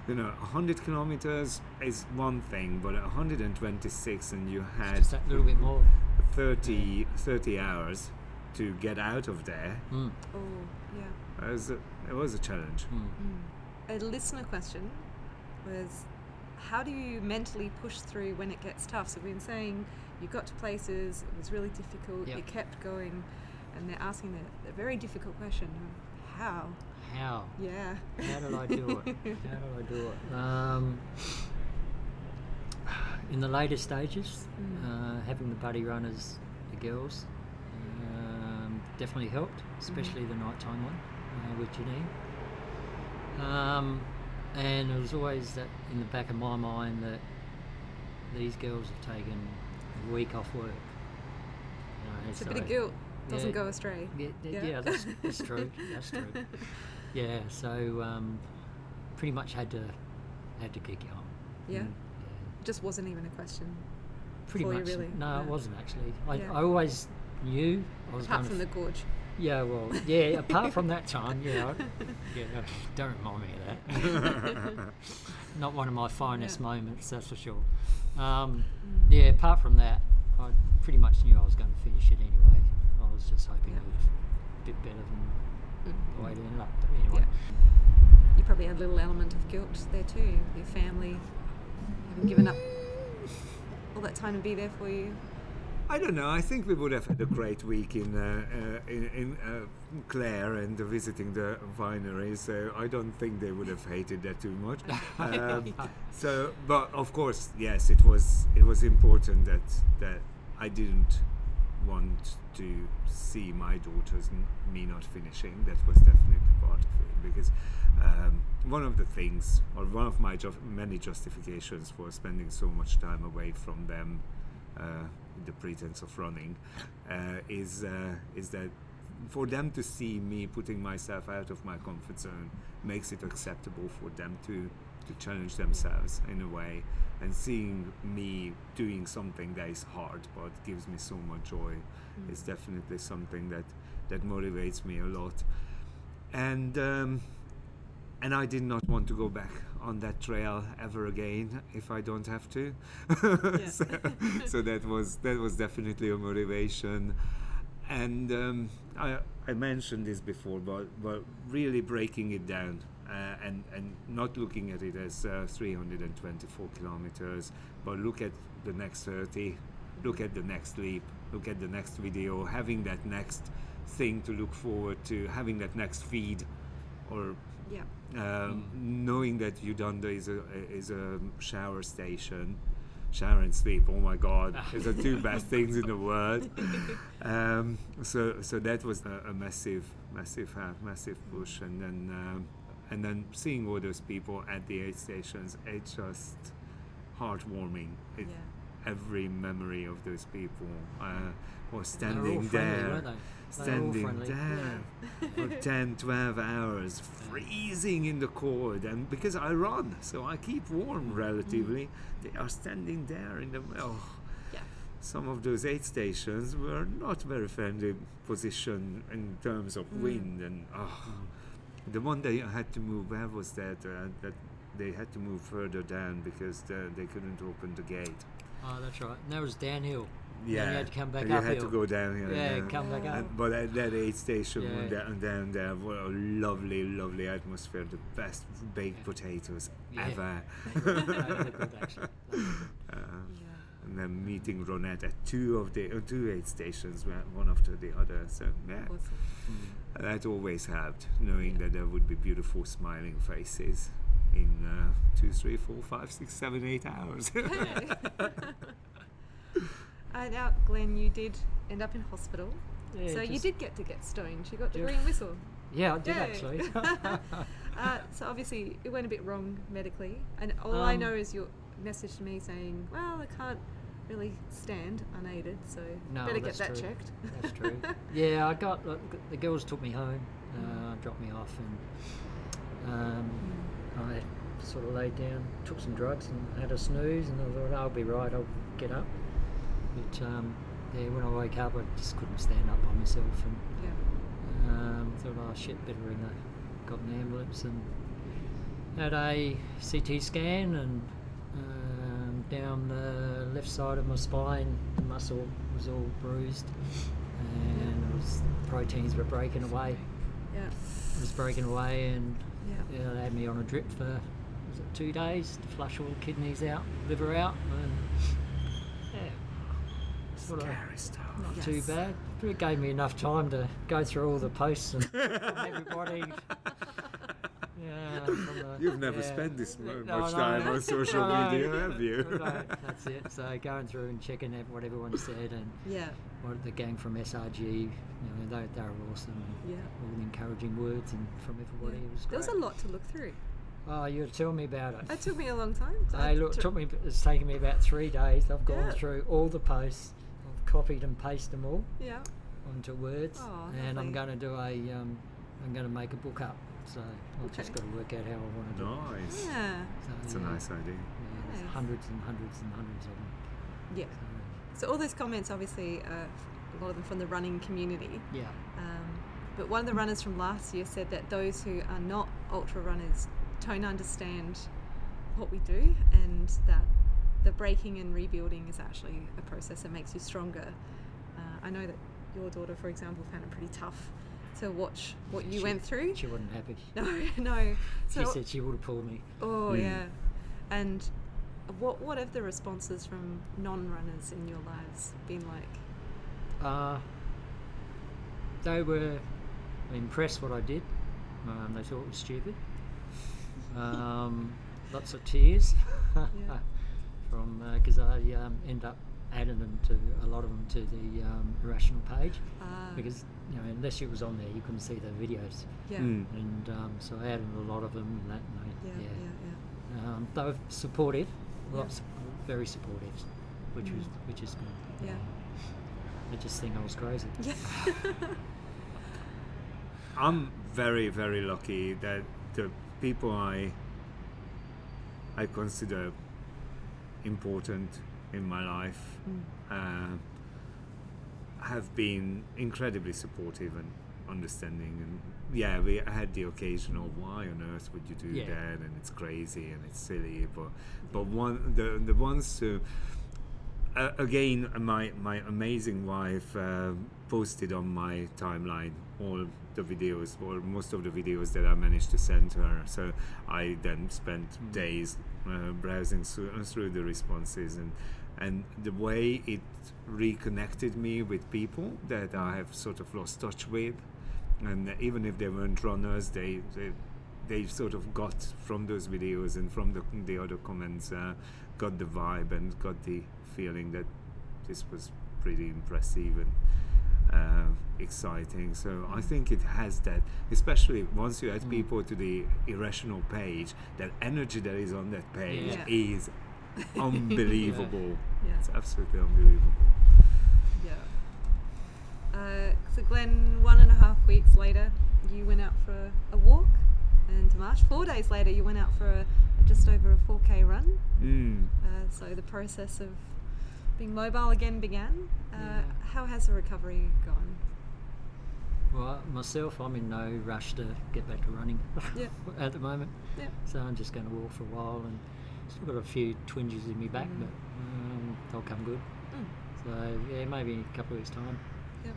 you know 100 kilometers is one thing, but 126 and you had just that little bit more. 30 30 hours to get out of there. Mm. Oh, yeah. It was a, it was a challenge. A listener question was how do you mentally push through when it gets tough? So we've been saying you got to places, it was really difficult, you kept going, and they're asking the, the very difficult question of how? How? Yeah. How did I do it? How did I do it? Um, in the later stages, Mm. uh, having the buddy runners, the girls, um, definitely helped, especially the nighttime one uh, with Janine. Um, and it was always that in the back of my mind that these girls have taken a week off work. You know, It's a bit of so- guilt. Doesn't yeah, go astray. Yeah, yeah, Yeah. yeah, that's, that's true. That's true. Yeah, so um, pretty much had to had to keep going. Yeah. Mm, Just wasn't even a question. Pretty much. You really. No, Yeah. it wasn't actually. I, Yeah. I always knew I was Apart from the gorge. Yeah, well, yeah. apart from that time, yeah, I- yeah. Don't remind me of that. Not one of my finest moments, that's for sure. Um, yeah, apart from that, I pretty much knew I was going to finish it anyway. I was just hoping it was a bit better than the way it ended up. But anyway, You probably had a little element of guilt there too. Your family having given up all that time to be there for you. I don't know. I think we would have had a great week in uh, uh, in, in uh, Clare and visiting the winery. So I don't think they would have hated that too much. Um, so, but of course, yes, it was it was important that that I didn't want to see my daughters n- me not finishing. That was definitely part of it because um, one of the things, or one of my ju- many justifications for spending so much time away from them, uh, the pretense of running, uh, is uh, is that for them to see me putting myself out of my comfort zone makes it acceptable for them to to challenge themselves in a way and seeing me doing something that is hard but gives me so much joy Mm. is definitely something that that motivates me a lot and um, and I did not want to go back on that trail ever again if I don't have to. so, so that was that was definitely a motivation. And um, I, I mentioned this before, but but really breaking it down uh, and and not looking at it as uh, 324 kilometers, but look at the next 30, look at the next leap, look at the next video, having that next thing to look forward to, having that next feed, or Yeah. Um, knowing that Eudunda is a is a shower station, shower and sleep. Oh my God, it's the two best things in the world. Um, so so that was a, a massive massive uh, massive push, and then um, and then seeing all those people at the aid stations, it's just heartwarming. It, every memory of those people. Uh, or standing there, weren't they? They were all standing there for 10, 12 hours, freezing in the cold. And because I run, so I keep warm relatively, they are standing there in the. Oh, Yeah. some of those aid stations were not very friendly position in terms of Mm. wind and oh, the one they had to move where was that uh, that they had to move further down because the, they couldn't open the gate Oh, that's right. And that was downhill. Yeah And you had to come back and you had to go down here Yeah, come back up. and, but at that aid station Yeah. down, down there what a lovely lovely atmosphere the best baked potatoes Yeah. ever They're good, actually. Uh, and then meeting Ronette at two of the uh, two aid stations, one after the other. So yeah, Awesome. that always helped, knowing that there would be beautiful smiling faces in uh, two, three, four, five, six, seven, eight hours. Uh, now, Glenn, you did end up in hospital. Yeah, so you did get to get stoned. You got the Yeah. green whistle. Yeah, I did Yay. actually. uh, so obviously it went a bit wrong medically, and all I Um, know is your message to me saying, "Well, I can't really stand unaided, so No, better get that true. checked." That's true. yeah, I got uh, the girls took me home, uh, dropped me off, and um, I sort of laid down, took some drugs, and had a snooze, and I thought I'll be right, I'll get up. But um, yeah, when I woke up, I just couldn't stand up by myself, and yeah. um, thought, oh shit, better ring a, got an ambulance, and had a CT scan, and um, down the left side of my spine, the muscle was all bruised, and it was proteins were breaking away. Yeah. It was breaking away, and Yeah. yeah, they had me on a drip for was it two days to flush all the kidneys out, liver out, and yeah, sort of Scary stuff. not Yes. too bad. But it gave me enough time to go through all the posts and everybody. Yeah, the- You've never yeah. spent this No, much no, time no. on social No, media, have you? no, that's it. So going through and checking out what everyone said and Yeah. what the gang from SRG, you know, they, they were awesome. And Yeah. All the encouraging words and from everybody. It was There was a lot to look through. Oh, you were telling me about it. It took me a long time. They look, took me. It's taken me about three days. I've gone Yeah. through all the posts. I've copied and pasted them all Yeah. onto words, Oh, and I'm going to do a. Um, I'm going to make a book up. So I've just got to work out how I want to do it. Nice. Yeah. So, That's a nice idea. Yeah, there's Nice. hundreds and hundreds and hundreds of them. Yeah. So all those comments, obviously, uh, a lot of them from the running community. Yeah. Um, but one of the runners from last year said that those who are not ultra runners don't understand what we do, and that the breaking and rebuilding is actually a process that makes you stronger. Uh, I know that your daughter, for example, found it pretty tough to watch what you She- went through. She wasn't happy. No, no. She said she would have pulled me. oh Mm. yeah. And what what have the responses from non-runners in your lives been like? Uh, they were impressed what I did. Um, they thought it was stupid. Um, lots of tears Yeah. from because I um, end up adding them to a lot of them to the um, irrational page Ah. because you know unless it was on there you couldn't see the videos. Yeah. Mm. And um, so I added a lot of them and that. And Yeah, they, yeah, yeah. yeah. Um, they were supportive, Yeah. very supportive, which was Mm. which is good. Yeah. They just think I was crazy. Yeah. I'm very, very lucky that the people I I consider important in my life uh, have been incredibly supportive and understanding. And yeah, we had the occasional "Why on earth would you do Yeah. that?" and it's crazy and it's silly. But but one the the ones who uh, again, my my amazing wife uh, posted on my timeline all the videos, or most of the videos that I managed to send to her. So I then spent days uh, browsing through, through the responses, and and the way it reconnected me with people that I have sort of lost touch with, and even if they weren't runners, they. they they sort of got from those videos and from the, the other comments uh, got the vibe and got the feeling that this was pretty impressive and uh, exciting so I think it has that especially once you add people to the irrational page that energy that is on that page Yeah. is unbelievable. Yeah. It's absolutely unbelievable. Yeah. Uh, so, Glenn, one and a half weeks later, you went out for a walk, and March, four days later, you went out for a, just over a 4k run. Mm. Uh, so, the process of being mobile again began. Uh, Yeah. How has the recovery gone? Well, myself, I'm in no rush to get back to running Yeah. at the moment. Yeah. So I'm just going to walk for a while and still got a few twinges in my back, Mm. but um, they'll come good. Mm. So yeah, maybe in a couple of weeks' time. Yeah.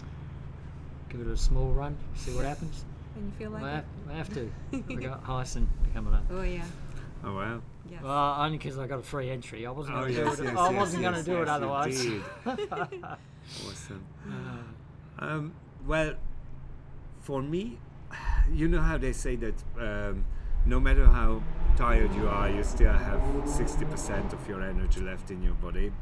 Give it a small run, see what happens. When you feel like I it? have, I have to. I got Heysen coming up. Oh, yeah. Oh wow. Yes. Well, only because I got a free entry. I wasn't Oh, going to yes, do it. yes, I yes, wasn't going yes, to do it yes, otherwise. awesome. Uh, Um, well, for me, you know how they say that um, no matter how tired you are, you still have 60% of your energy left in your body.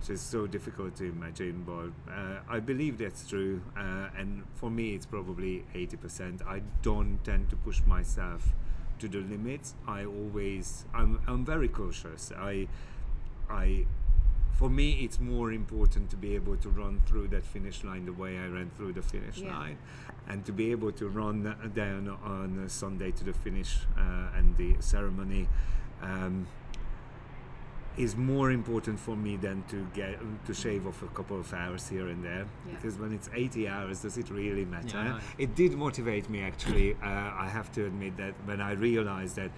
So it's so difficult to imagine, but uh, I believe that's true. Uh, and for me, it's probably 80%. I don't tend to push myself to the limits. I always, I'm, I'm very cautious. I, I for me it's more important to be able to run through that finish line the way I ran through the finish Yeah. line and to be able to run down on a Sunday to the finish uh, and the ceremony um, is more important for me than to get to shave off a couple of hours here and there Yeah. because when it's 80 hours does it really matter I know. it did motivate me actually uh, I have to admit that when I realized that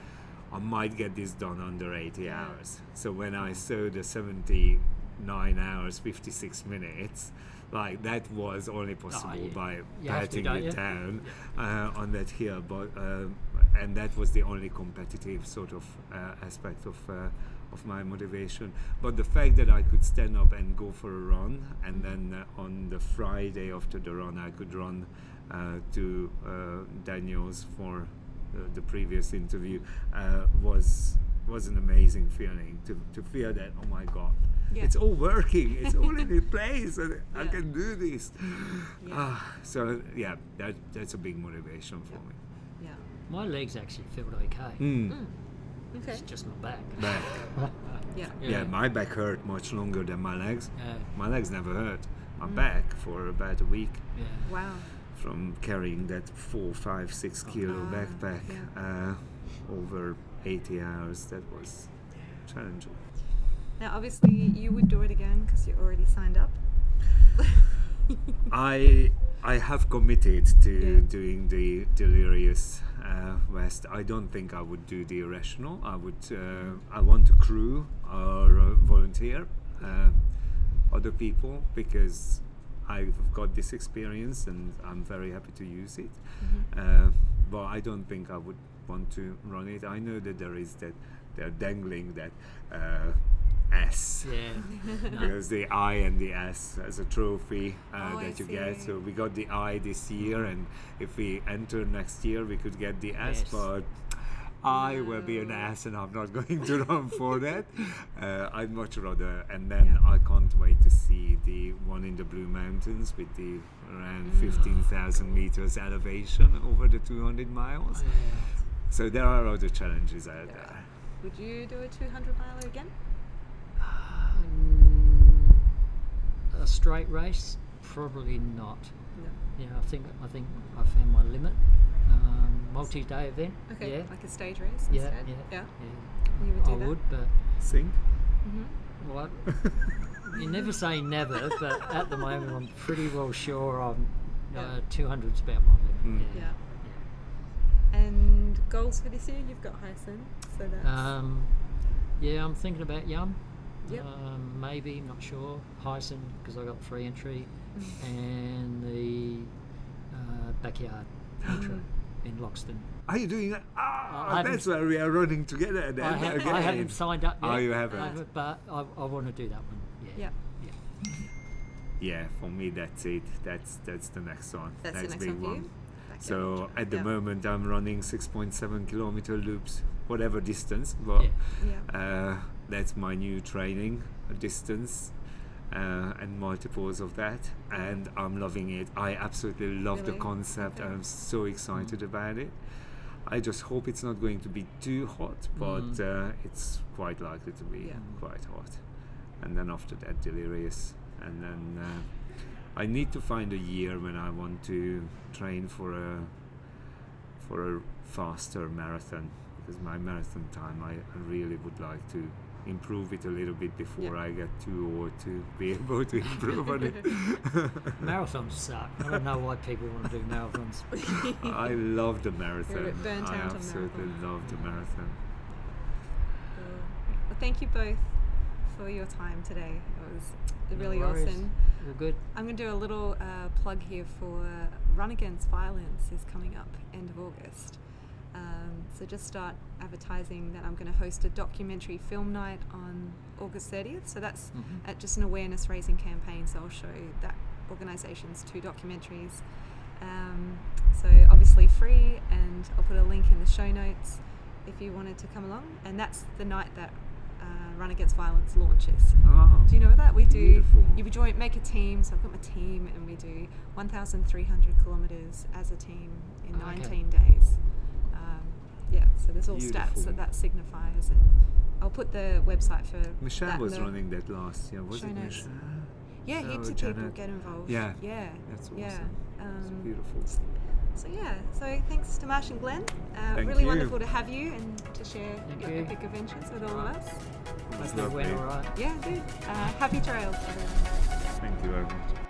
I might get this done under 80 hours. So when I saw the 79 hours 56 minutes, like that was only possible you- by you patting don't it you? down uh, on that hill. But um, and that was the only competitive sort of uh, aspect of. Of my motivation, but the fact that I could stand up and go for a run, and then uh, on the Friday after the run, I could run uh, to uh, Daniels for uh, the previous interview uh, was was an amazing feeling to, to feel that oh my god Yeah. it's all working it's all in place and I can do this Yeah. ah, so yeah that that's a big motivation for me Yeah. my legs actually felt okay. Mm. Mm. Okay. It's just my back. Back. Yeah. yeah. my back hurt much longer than my legs Yeah. my legs never hurt my Mm. back for about a week Yeah. Wow. from carrying that four, five, six kilo Ah, backpack yeah. uh, over 80 hours. That was challenging. Now, obviously, you would do it again because you're already signed up. I I have committed to Yeah. doing the delirious uh, west. I don't think I would do the irrational. I would. Uh, I want to crew or uh, volunteer uh, other people because I've got this experience and I'm very happy to use it. Uh, but I don't think I would want to run it. I know that there is that they're dangling that uh, S. Yeah. Because the I and the S as a trophy uh, Oh, that you get. So we got the I this year, and if we enter next year, we could get the S. Yes. But I will be an ass, and I'm not going to run for that. Uh, I'd much rather, and then Yeah. I can't wait to see the one in the Blue Mountains with the around Mm. 15,000 meters elevation over the 200 miles. Yeah. So there are other challenges out there. Would you do a 200 mile again? A straight race, probably not. No. Yeah, I think I think I found my limit. Um, multi-day event. Okay, Yeah. like a stage race Yeah, instead? yeah, Yeah. yeah. You would do I that? would, but Sing. Mm-hmm. what? you never say never, but at the moment I'm pretty well sure I'm Yeah. uh, 200's about my limit. Mm. Yeah. And goals for this year? You've got Heysen, so that's. Um, yeah, I'm thinking about Yum. Yep. Um, maybe, not sure. Heysen, because I got free entry, and the uh, backyard ultra in Loxton. Are you doing that? Ah, haven't- that's where we are running together. Then I, ha- again. I haven't signed up yet. Oh, you haven't? uh, but I, I want to do that one. Yeah. Yeah. Yeah, for me that's it. That's that's the next one. That's the next big one for you? Backyard So ultra. at the Yeah. moment I'm running 6.7 kilometer loops, whatever distance. But Yeah. Yeah. uh, that's my new training distance. Uh, and multiples of that, and I'm loving it. I absolutely love the concept. Okay. I'm so excited about it. I just hope it's not going to be too hot, but Mm. uh, it's quite likely to be Yeah. quite hot. And then after that, delirious. And then uh, I need to find a year when I want to train for a for a faster marathon because my marathon time I, I really would like to improve it a little bit before I get too old to be able to improve on it. Marathons suck. I don't know why people want to do marathons. I love the marathon. burnt I out on absolutely marathon. love the marathon. Cool. Well, thank you both for your time today. It was No really worries. awesome. You're good. I'm going to do a little uh, plug here for Run Against Violence is coming up end of August. Um, so just start advertising that I'm going to host a documentary film night on August 30th. So that's Mhm. at just an awareness raising campaign. So I'll show that organisation's two documentaries. Um, so obviously free, and I'll put a link in the show notes if you wanted to come along. And that's the night that uh, Run Against Violence launches. Oh, Do you know that we do? beautiful. You would join, make a team. So I've got my team, and we do 1,300 kilometers as a team in Oh, okay. 19 days. Yeah, so there's all stats that that signifies, and I'll put the website for Michelle that was the running that last year, was show it notes. Michelle? Yeah, Oh, heaps of people get involved. Yeah, yeah, that's awesome. It's Um, beautiful. so yeah, so thanks to Marsh and Glenn. Uh, Thank really you. wonderful to have you and to share Thank your you. epic adventures with all of us. It was Hope it went lovely. alright. Yeah, good. Uh, happy trails, everyone. Thank you very much.